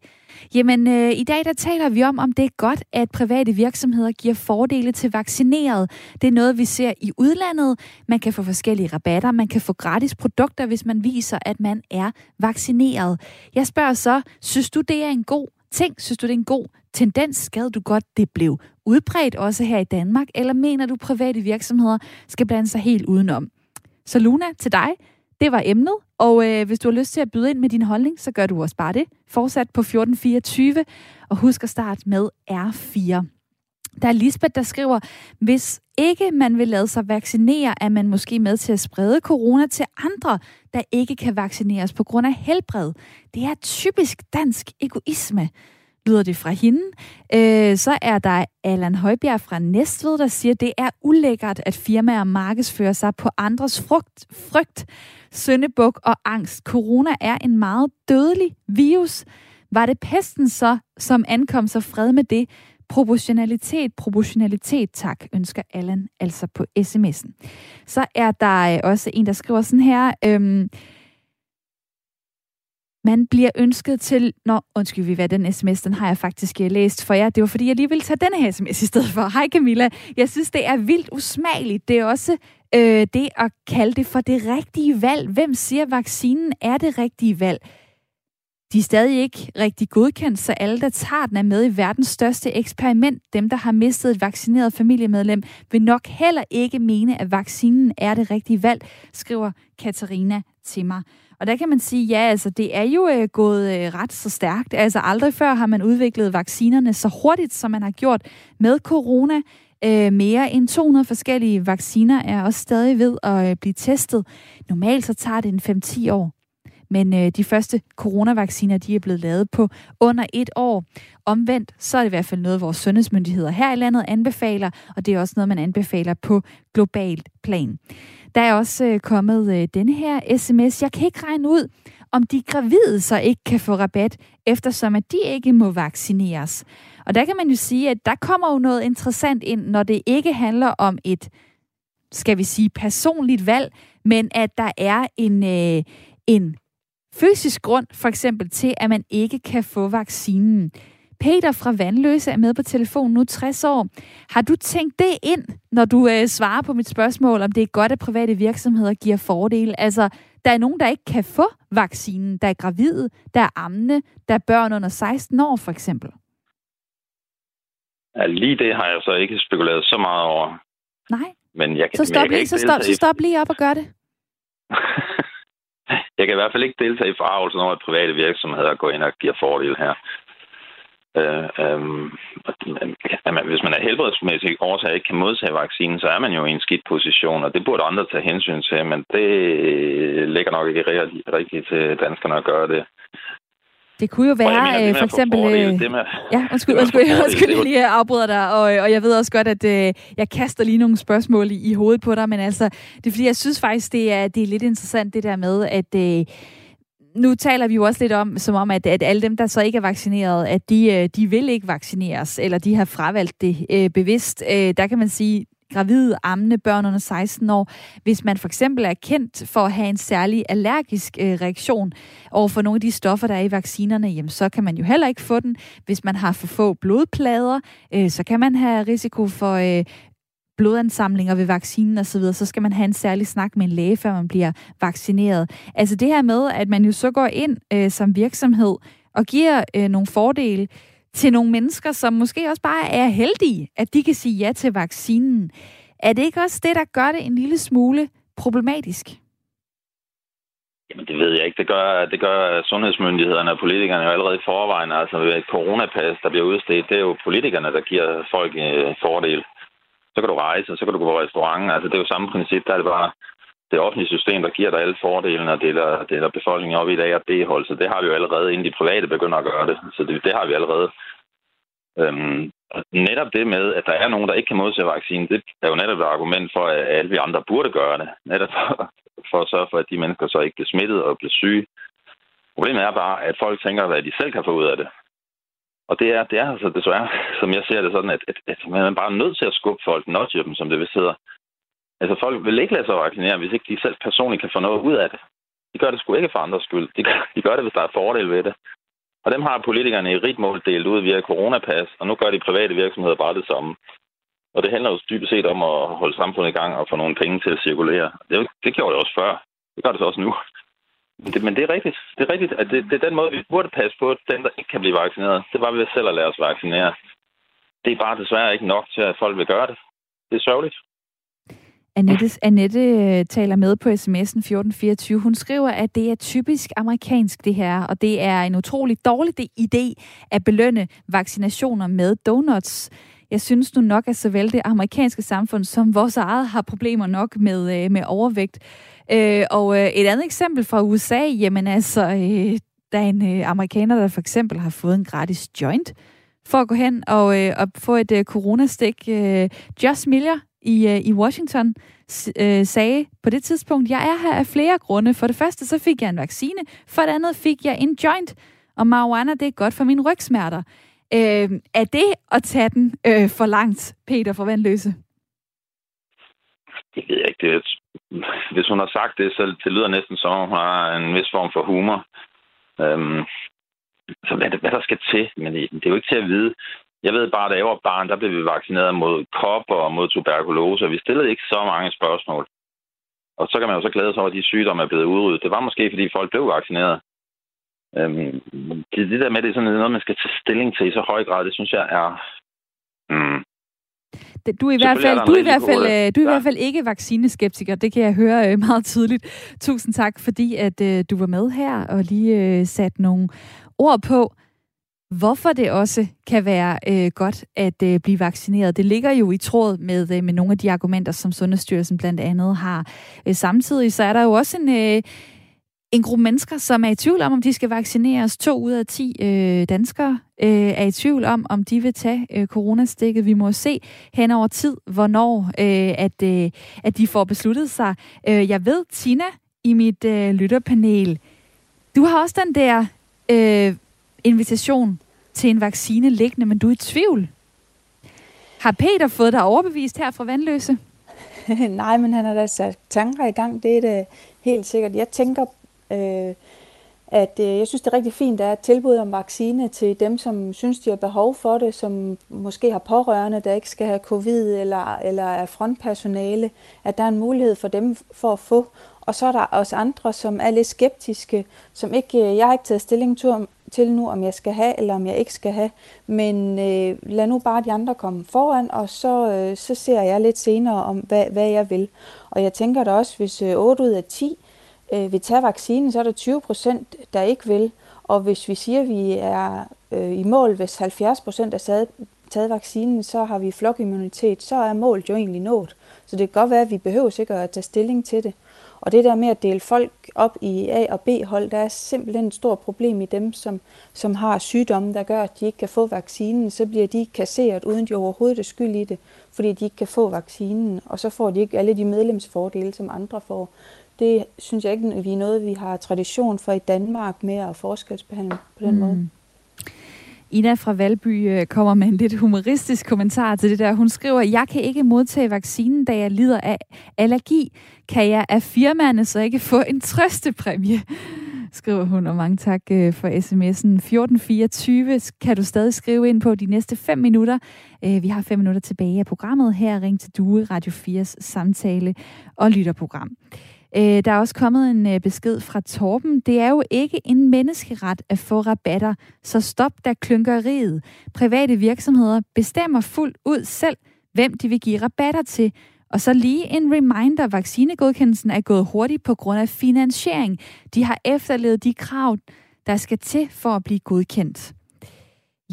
Jamen, øh, i dag der taler vi om, om det er godt, at private virksomheder giver fordele til vaccineret. Det er noget, vi ser i udlandet. Man kan få forskellige rabatter, man kan få gratis produkter, hvis man viser, at man er vaccineret. Jeg spørger så, synes du, det er en god ting? Synes du, det er en god tendens? Skal du godt, det blev udbredt også her i Danmark? Eller mener du, private virksomheder skal blande sig helt udenom? Så Luna, til dig, det var emnet, og øh, hvis du har lyst til at byde ind med din holdning, så gør du også bare det. Fortsat på 1424, og husk at starte med R4. Der er Lisbeth, der skriver, hvis ikke man vil lade sig vaccinere, er man måske med til at sprede corona til andre, der ikke kan vaccineres på grund af helbred. Det er typisk dansk egoisme lyder det fra hende. Øh, så er der Allan Højbjerg fra Næstved, der siger, at det er ulækkert, at firmaer markedsfører sig på andres frugt, frygt, søndebuk og angst. Corona er en meget dødelig virus. Var det pesten så, som ankom så fred med det? Proportionalitet, proportionalitet, tak, ønsker Allan altså på sms'en. Så er der øh, også en, der skriver sådan her, øhm, man bliver ønsket til... Nå, undskyld, vi hvad den sms, den har jeg faktisk eh, læst for jer. Det var fordi, jeg lige ville tage denne her sms i stedet for. Hej Camilla, jeg synes, det er vildt usmageligt. Det er også øh, det at kalde det for det rigtige valg. Hvem siger, vaccinen er det rigtige valg? De er stadig ikke rigtig godkendt, så alle, der tager den, er med i verdens største eksperiment. Dem, der har mistet et vaccineret familiemedlem, vil nok heller ikke mene, at vaccinen er det rigtige valg, skriver Katarina til mig. Og der kan man sige, ja, altså det er jo øh, gået øh, ret så stærkt. Altså aldrig før har man udviklet vaccinerne så hurtigt, som man har gjort med corona. Øh, mere end 200 forskellige vacciner er også stadig ved at øh, blive testet. Normalt så tager det en 5-10 år. Men øh, de første coronavacciner, de er blevet lavet på under et år. Omvendt, så er det i hvert fald noget, vores sundhedsmyndigheder her i landet anbefaler, og det er også noget, man anbefaler på globalt plan. Der er også øh, kommet øh, denne her sms. Jeg kan ikke regne ud, om de gravide så ikke kan få rabat, eftersom at de ikke må vaccineres. Og der kan man jo sige, at der kommer jo noget interessant ind, når det ikke handler om et, skal vi sige, personligt valg, men at der er en, øh, en fysisk grund, for eksempel til, at man ikke kan få vaccinen. Peter fra Vandløse er med på telefon nu 60 år. Har du tænkt det ind, når du øh, svarer på mit spørgsmål, om det er godt, at private virksomheder giver fordele? Altså, der er nogen, der ikke kan få vaccinen. Der er gravide, der er ammende, der er børn under 16 år for eksempel. Ja, lige det har jeg så ikke spekuleret så meget over. Nej. Men jeg kan, så stop, jeg kan lige, så, stop, så stop lige op og gør det. [LAUGHS] jeg kan i hvert fald ikke deltage i forarvelsen over, at private virksomheder går ind og giver fordel her. Øh, øh, hvis man er helbredsmæssige årsager ikke kan modtage vaccinen, så er man jo i en skidt position, og det burde andre tage hensyn til, men det ligger nok ikke rigtigt til danskerne at gøre det. Det kunne jo være mener, øh, for eksempel... Øh, med, ja, undskyld, undskyld, undskyld, undskyld jeg lige afbryder dig, og, og jeg ved også godt, at øh, jeg kaster lige nogle spørgsmål i, i hovedet på dig, men altså, det er fordi, jeg synes faktisk, det er, det er lidt interessant det der med, at... Øh, nu taler vi jo også lidt om, som om, at, at alle dem, der så ikke er vaccineret, at de, øh, de vil ikke vaccineres, eller de har fravalgt det øh, bevidst. Øh, der kan man sige, gravide, ammende børn under 16 år, hvis man for eksempel er kendt for at have en særlig allergisk øh, reaktion over for nogle af de stoffer, der er i vaccinerne, jamen, så kan man jo heller ikke få den. Hvis man har for få blodplader, øh, så kan man have risiko for øh, blodansamlinger ved vaccinen osv., så, så skal man have en særlig snak med en læge, før man bliver vaccineret. Altså det her med, at man jo så går ind øh, som virksomhed og giver øh, nogle fordele til nogle mennesker, som måske også bare er heldige, at de kan sige ja til vaccinen. Er det ikke også det, der gør det en lille smule problematisk? Jamen, det ved jeg ikke. Det gør, det gør sundhedsmyndighederne og politikerne jo allerede i forvejen. Altså, ved et coronapas, der bliver udstedt, det er jo politikerne, der giver folk øh, fordel så kan du rejse, og så kan du gå på restaurant. Altså, det er jo samme princip, der er det bare det offentlige system, der giver dig alle fordelene og deler, deler befolkningen op i dag og B-hold. Så det har vi jo allerede, inden de private begynder at gøre det. Så det, det har vi allerede. Øhm, og netop det med, at der er nogen, der ikke kan modtage vaccinen, det er jo netop et argument for, at alle vi andre burde gøre det. Netop for, for at sørge for, at de mennesker så ikke bliver smittet og bliver syge. Problemet er bare, at folk tænker, hvad de selv kan få ud af det. Og det er, det er altså desværre, som jeg ser det sådan, at, at, at man er bare nødt til at skubbe folk, nudge dem, som det vil sidde. Altså folk vil ikke lade sig vaccinere, hvis ikke de selv personligt kan få noget ud af det. De gør det sgu ikke for andres skyld. De gør, de gør det, hvis der er fordel ved det. Og dem har politikerne i rigt mål delt ud via coronapas, og nu gør de private virksomheder bare det samme. Og det handler jo dybest set om at holde samfundet i gang og få nogle penge til at cirkulere. Det, det gjorde det også før. Det gør det så også nu. Det, men det er rigtigt. Det er rigtigt, at det, det er den måde, vi burde passe på, den, der ikke kan blive vaccineret. Det var ved selv at lade os vaccinere. Det er bare desværre ikke nok til, at folk vil gøre det. Det er sørgeligt. Annette, Annette øh, taler med på sms'en 1424. Hun skriver, at det er typisk amerikansk det her, og det er en utrolig dårlig idé at belønne vaccinationer med donuts. Jeg synes nu nok, at såvel det amerikanske samfund som vores eget har problemer nok med, øh, med overvægt. Øh, og øh, et andet eksempel fra USA, jamen altså, øh, der er en øh, amerikaner, der for eksempel har fået en gratis joint for at gå hen og, øh, og få et øh, coronastik. Øh, Josh Miller i, øh, i Washington øh, sagde på det tidspunkt, jeg er her af flere grunde. For det første, så fik jeg en vaccine. For det andet fik jeg en joint. Og marijuana, det er godt for mine rygsmerter. Øh, er det at tage den øh, for langt, Peter for Vandløse? Det ved jeg ikke. Det hvis hun har sagt det, så det lyder næsten som, hun har en vis form for humor. Øhm, så hvad, hvad der skal til, men øh, det er jo ikke til at vide. Jeg ved bare, da jeg var barn, der blev vi vaccineret mod kopper og mod tuberkulose, og vi stillede ikke så mange spørgsmål. Og så kan man jo så glæde sig over, at de sygdomme er blevet udryddet. Det var måske, fordi folk blev vaccineret. Øhm, det, det der med, det er sådan noget, man skal tage stilling til i så høj grad, det synes jeg er... Mm, du er i hvert fald, du er i hvert fald, øh, du er i hvert fald ikke vaccineskeptiker. Det kan jeg høre øh, meget tydeligt. Tusind tak, fordi at øh, du var med her og lige satte nogle ord på, hvorfor det også kan være øh, godt at øh, blive vaccineret. Det ligger jo i tråd med, øh, med nogle af de argumenter, som Sundhedsstyrelsen blandt andet har. Øh, samtidig så er der jo også en, øh, en gruppe mennesker, som er i tvivl om, om de skal vaccineres. To ud af ti øh, danskere øh, er i tvivl om, om de vil tage øh, coronastikket. Vi må se hen over tid, hvornår øh, at, øh, at de får besluttet sig. Øh, jeg ved, Tina, i mit øh, lytterpanel, du har også den der øh, invitation til en vaccine liggende, men du er i tvivl. Har Peter fået dig overbevist her fra Vandløse? [LAUGHS] Nej, men han har da sat tanker i gang. Det er det helt sikkert. Jeg tænker Øh, at øh, jeg synes, det er rigtig fint, at der er et tilbud om vaccine til dem, som synes, de har behov for det, som måske har pårørende, der ikke skal have covid eller, eller er frontpersonale, at der er en mulighed for dem for at få. Og så er der også andre, som er lidt skeptiske, som ikke, øh, jeg har ikke taget stilling til, nu, om jeg skal have, eller om jeg ikke skal have. Men øh, lad nu bare de andre komme foran, og så, øh, så ser jeg lidt senere om, hvad, hvad jeg vil. Og jeg tænker da også, hvis øh, 8 ud af 10 øh, vil tage vaccinen, så er der 20 procent, der ikke vil. Og hvis vi siger, at vi er øh, i mål, hvis 70 procent er taget, taget vaccinen, så har vi flokimmunitet, så er målet jo egentlig nået. Så det kan godt være, at vi behøver sikkert at tage stilling til det. Og det der med at dele folk op i A- og B-hold, der er simpelthen et stort problem i dem, som, som har sygdomme, der gør, at de ikke kan få vaccinen. Så bliver de kasseret, uden de overhovedet er skyld i det, fordi de ikke kan få vaccinen. Og så får de ikke alle de medlemsfordele, som andre får. Det synes jeg ikke, vi er noget, vi har tradition for i Danmark med at forskelsbehandle på den mm. måde. Ina fra Valby øh, kommer med en lidt humoristisk kommentar til det der. Hun skriver, jeg kan ikke modtage vaccinen, da jeg lider af allergi. Kan jeg af firmaerne så ikke få en trøstepræmie? [LAUGHS] Skriver hun, og mange tak øh, for sms'en. 1424 kan du stadig skrive ind på de næste 5 minutter. Øh, Vi har 5 minutter tilbage af programmet her. Ring til Due, Radio 4's samtale og lytterprogram. Øh, der er også kommet en øh, besked fra Torben. Det er jo ikke en menneskeret at få rabatter, så stop da klynkeriet. Private virksomheder bestemmer fuldt ud selv, hvem de vil give rabatter til. Og så lige en reminder, vaccinegodkendelsen er gået hurtigt på grund af finansiering. De har efterlevet de krav, der skal til for at blive godkendt.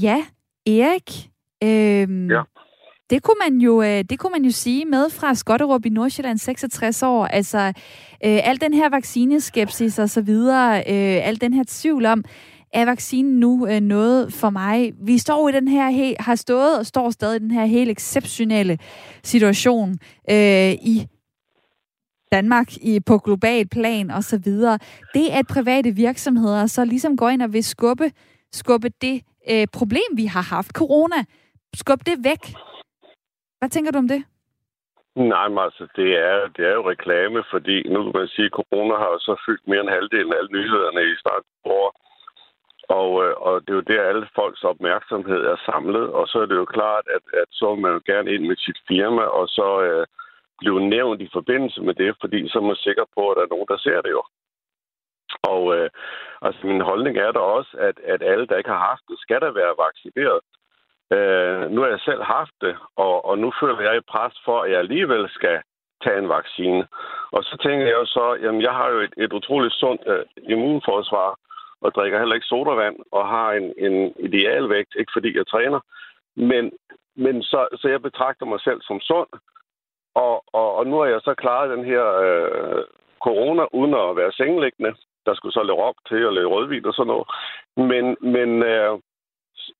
Ja, Erik. Øhm, ja. Det kunne man jo, øh, det kunne man jo sige med fra Skotterup i Nordsjælland, 66 år. Altså, øh, al den her vaccineskepsis og så videre, øh, al den her tvivl om, er vaccinen nu øh, noget for mig? Vi står i den her, he, har stået og står stadig i den her helt exceptionelle situation øh, i Danmark i, på global plan og så videre. Det, at private virksomheder så ligesom går ind og vil skubbe, skubbe det øh, problem, vi har haft, corona, skubbe det væk, hvad tænker du om det? Nej, men altså, det er, det er jo reklame, fordi nu kan man sige, at corona har jo så fyldt mere end halvdelen af alle nyhederne i snart år. Og, øh, og det er jo der, alle folks opmærksomhed er samlet. Og så er det jo klart, at, at så vil man jo gerne ind med sit firma, og så øh, blive nævnt i forbindelse med det, fordi så er man sikker på, at der er nogen, der ser det jo. Og øh, altså, min holdning er da også, at, at alle, der ikke har haft det, skal da være vaccineret. Øh, nu har jeg selv haft det, og, og nu føler jeg et pres for, at jeg alligevel skal tage en vaccine. Og så tænker jeg jo så, jamen jeg har jo et, et utroligt sundt øh, immunforsvar, og drikker heller ikke sodavand, og har en, en idealvægt, ikke fordi jeg træner. Men, men så, så jeg betragter mig selv som sund, og, og, og nu har jeg så klaret den her øh, corona uden at være sengeliggende. Der skulle så lave op til at lave rødvin og sådan noget. Men, men øh,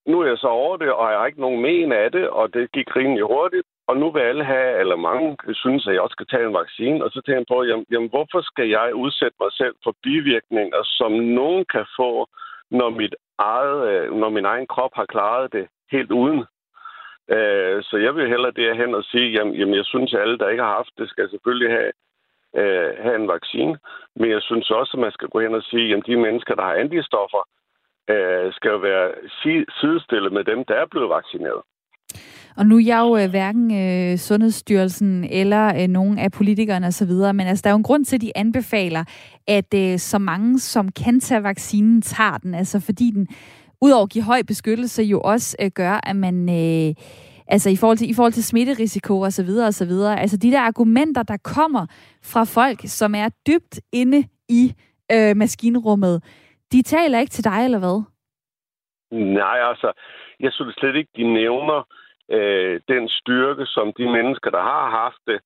nu er jeg så over det, og jeg har ikke nogen men af det, og det gik rimelig hurtigt. Og nu vil alle have, eller mange synes, at jeg også skal tage en vaccine. Og så tænker jeg på, jamen, jamen hvorfor skal jeg udsætte mig selv for bivirkninger, som nogen kan få, når, mit eget, øh, når min egen krop har klaret det helt uden? Øh, så jeg vil hellere derhen og sige, jamen, jamen jeg synes, at alle, der ikke har haft det, skal selvfølgelig have, øh, have en vaccine. Men jeg synes også, at man skal gå hen og sige, at de mennesker, der har antistoffer, øh, skal jo være sidestillet med dem, der er blevet vaccineret. Og nu er jeg jo øh, hverken øh, Sundhedsstyrelsen eller øh, nogen af politikerne osv., men altså, der er jo en grund til, at de anbefaler, at øh, så mange, som kan tage vaccinen, tager den. Altså fordi den, udover at give høj beskyttelse, jo også øh, gør, at man... Øh, altså i forhold til, i forhold til smitterisiko og så videre og så videre. Altså de der argumenter, der kommer fra folk, som er dybt inde i øh, maskinrummet, de taler ikke til dig, eller hvad? Nej, altså, jeg synes slet ikke, de nævner øh, den styrke, som de mennesker, der har haft det,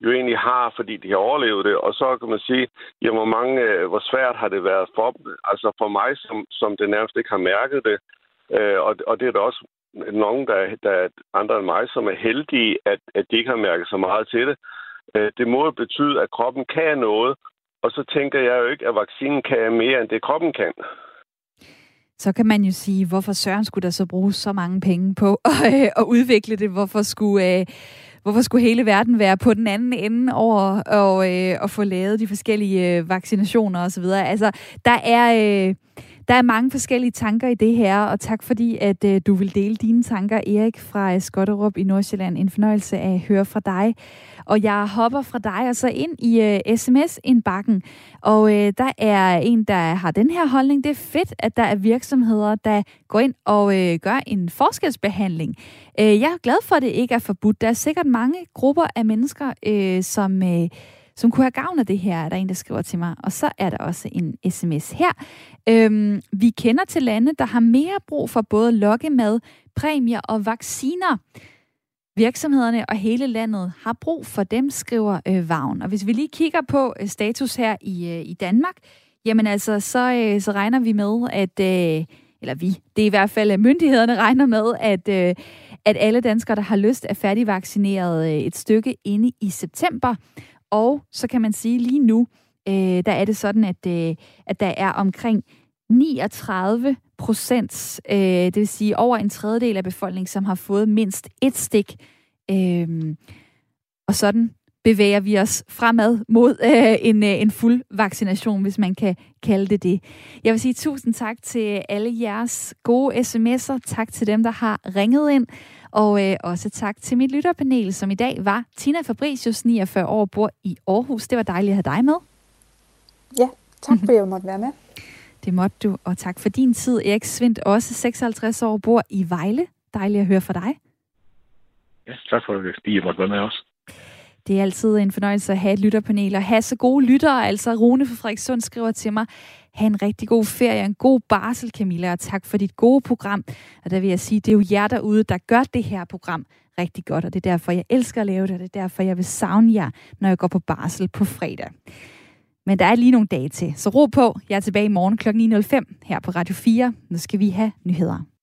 jo egentlig har, fordi de har overlevet det. Og så kan man sige, jamen, hvor, mange, øh, hvor svært har det været for dem. Altså for mig, som, som det nærmest ikke har mærket det. Øh, og, og det er da også nogen, der, der andre end mig, som er heldige, at, at de ikke har mærket så meget til det. Øh, det må jo betyde, at kroppen kan noget, og så tænker jeg jo ikke, at vaccinen kan mere, end det kroppen kan. Så kan man jo sige, hvorfor Søren skulle der så bruge så mange penge på [LAUGHS] at, øh, at udvikle det? Hvorfor skulle, øh, hvorfor skulle hele verden være på den anden ende over og, øh, at få lavet de forskellige øh, vaccinationer osv.? Altså, der er... Øh, der er mange forskellige tanker i det her, og tak fordi, at øh, du vil dele dine tanker, Erik fra øh, Skotterup i Nordsjælland. En fornøjelse at høre fra dig. Og jeg hopper fra dig og så ind i øh, sms-indbakken, og øh, der er en, der har den her holdning. Det er fedt, at der er virksomheder, der går ind og øh, gør en forskelsbehandling. Øh, jeg er glad for, at det ikke er forbudt. Der er sikkert mange grupper af mennesker, øh, som... Øh, som kunne have gavn af det her, er der en, der skriver til mig. Og så er der også en sms her. Øhm, vi kender til lande, der har mere brug for både lokkemad, præmier og vacciner. Virksomhederne og hele landet har brug for dem, skriver øh, Vagn. Og hvis vi lige kigger på øh, status her i, øh, i Danmark, jamen altså, så, øh, så regner vi med, at... Øh, eller vi, det er i hvert fald, at myndighederne regner med, at, øh, at alle danskere, der har lyst, er færdigvaccineret øh, et stykke inde i september. Og så kan man sige lige nu, øh, der er det sådan, at, øh, at der er omkring 39 procent, øh, det vil sige over en tredjedel af befolkningen, som har fået mindst et stik. Øh, og sådan bevæger vi os fremad mod øh, en, øh, en fuld vaccination, hvis man kan kalde det det. Jeg vil sige tusind tak til alle jeres gode sms'er. Tak til dem, der har ringet ind. Og øh, også tak til mit lytterpanel, som i dag var Tina Fabricius, 49 år, bor i Aarhus. Det var dejligt at have dig med. Ja, tak fordi jeg måtte være med. [LAUGHS] Det måtte du, og tak for din tid. Erik Svindt, også 56 år, bor i Vejle. Dejligt at høre fra dig. Ja, tak for det, fordi jeg måtte være med også. Det er altid en fornøjelse at have et lytterpanel og have så gode lyttere. Altså Rune fra Frederikssund skriver til mig, Ha' en rigtig god ferie, en god barsel, Camilla, og tak for dit gode program. Og der vil jeg sige, det er jo jer derude, der gør det her program rigtig godt, og det er derfor, jeg elsker at lave det, og det er derfor, jeg vil savne jer, når jeg går på barsel på fredag. Men der er lige nogle dage til, så ro på. Jeg er tilbage i morgen kl. 9.05 her på Radio 4. Nu skal vi have nyheder.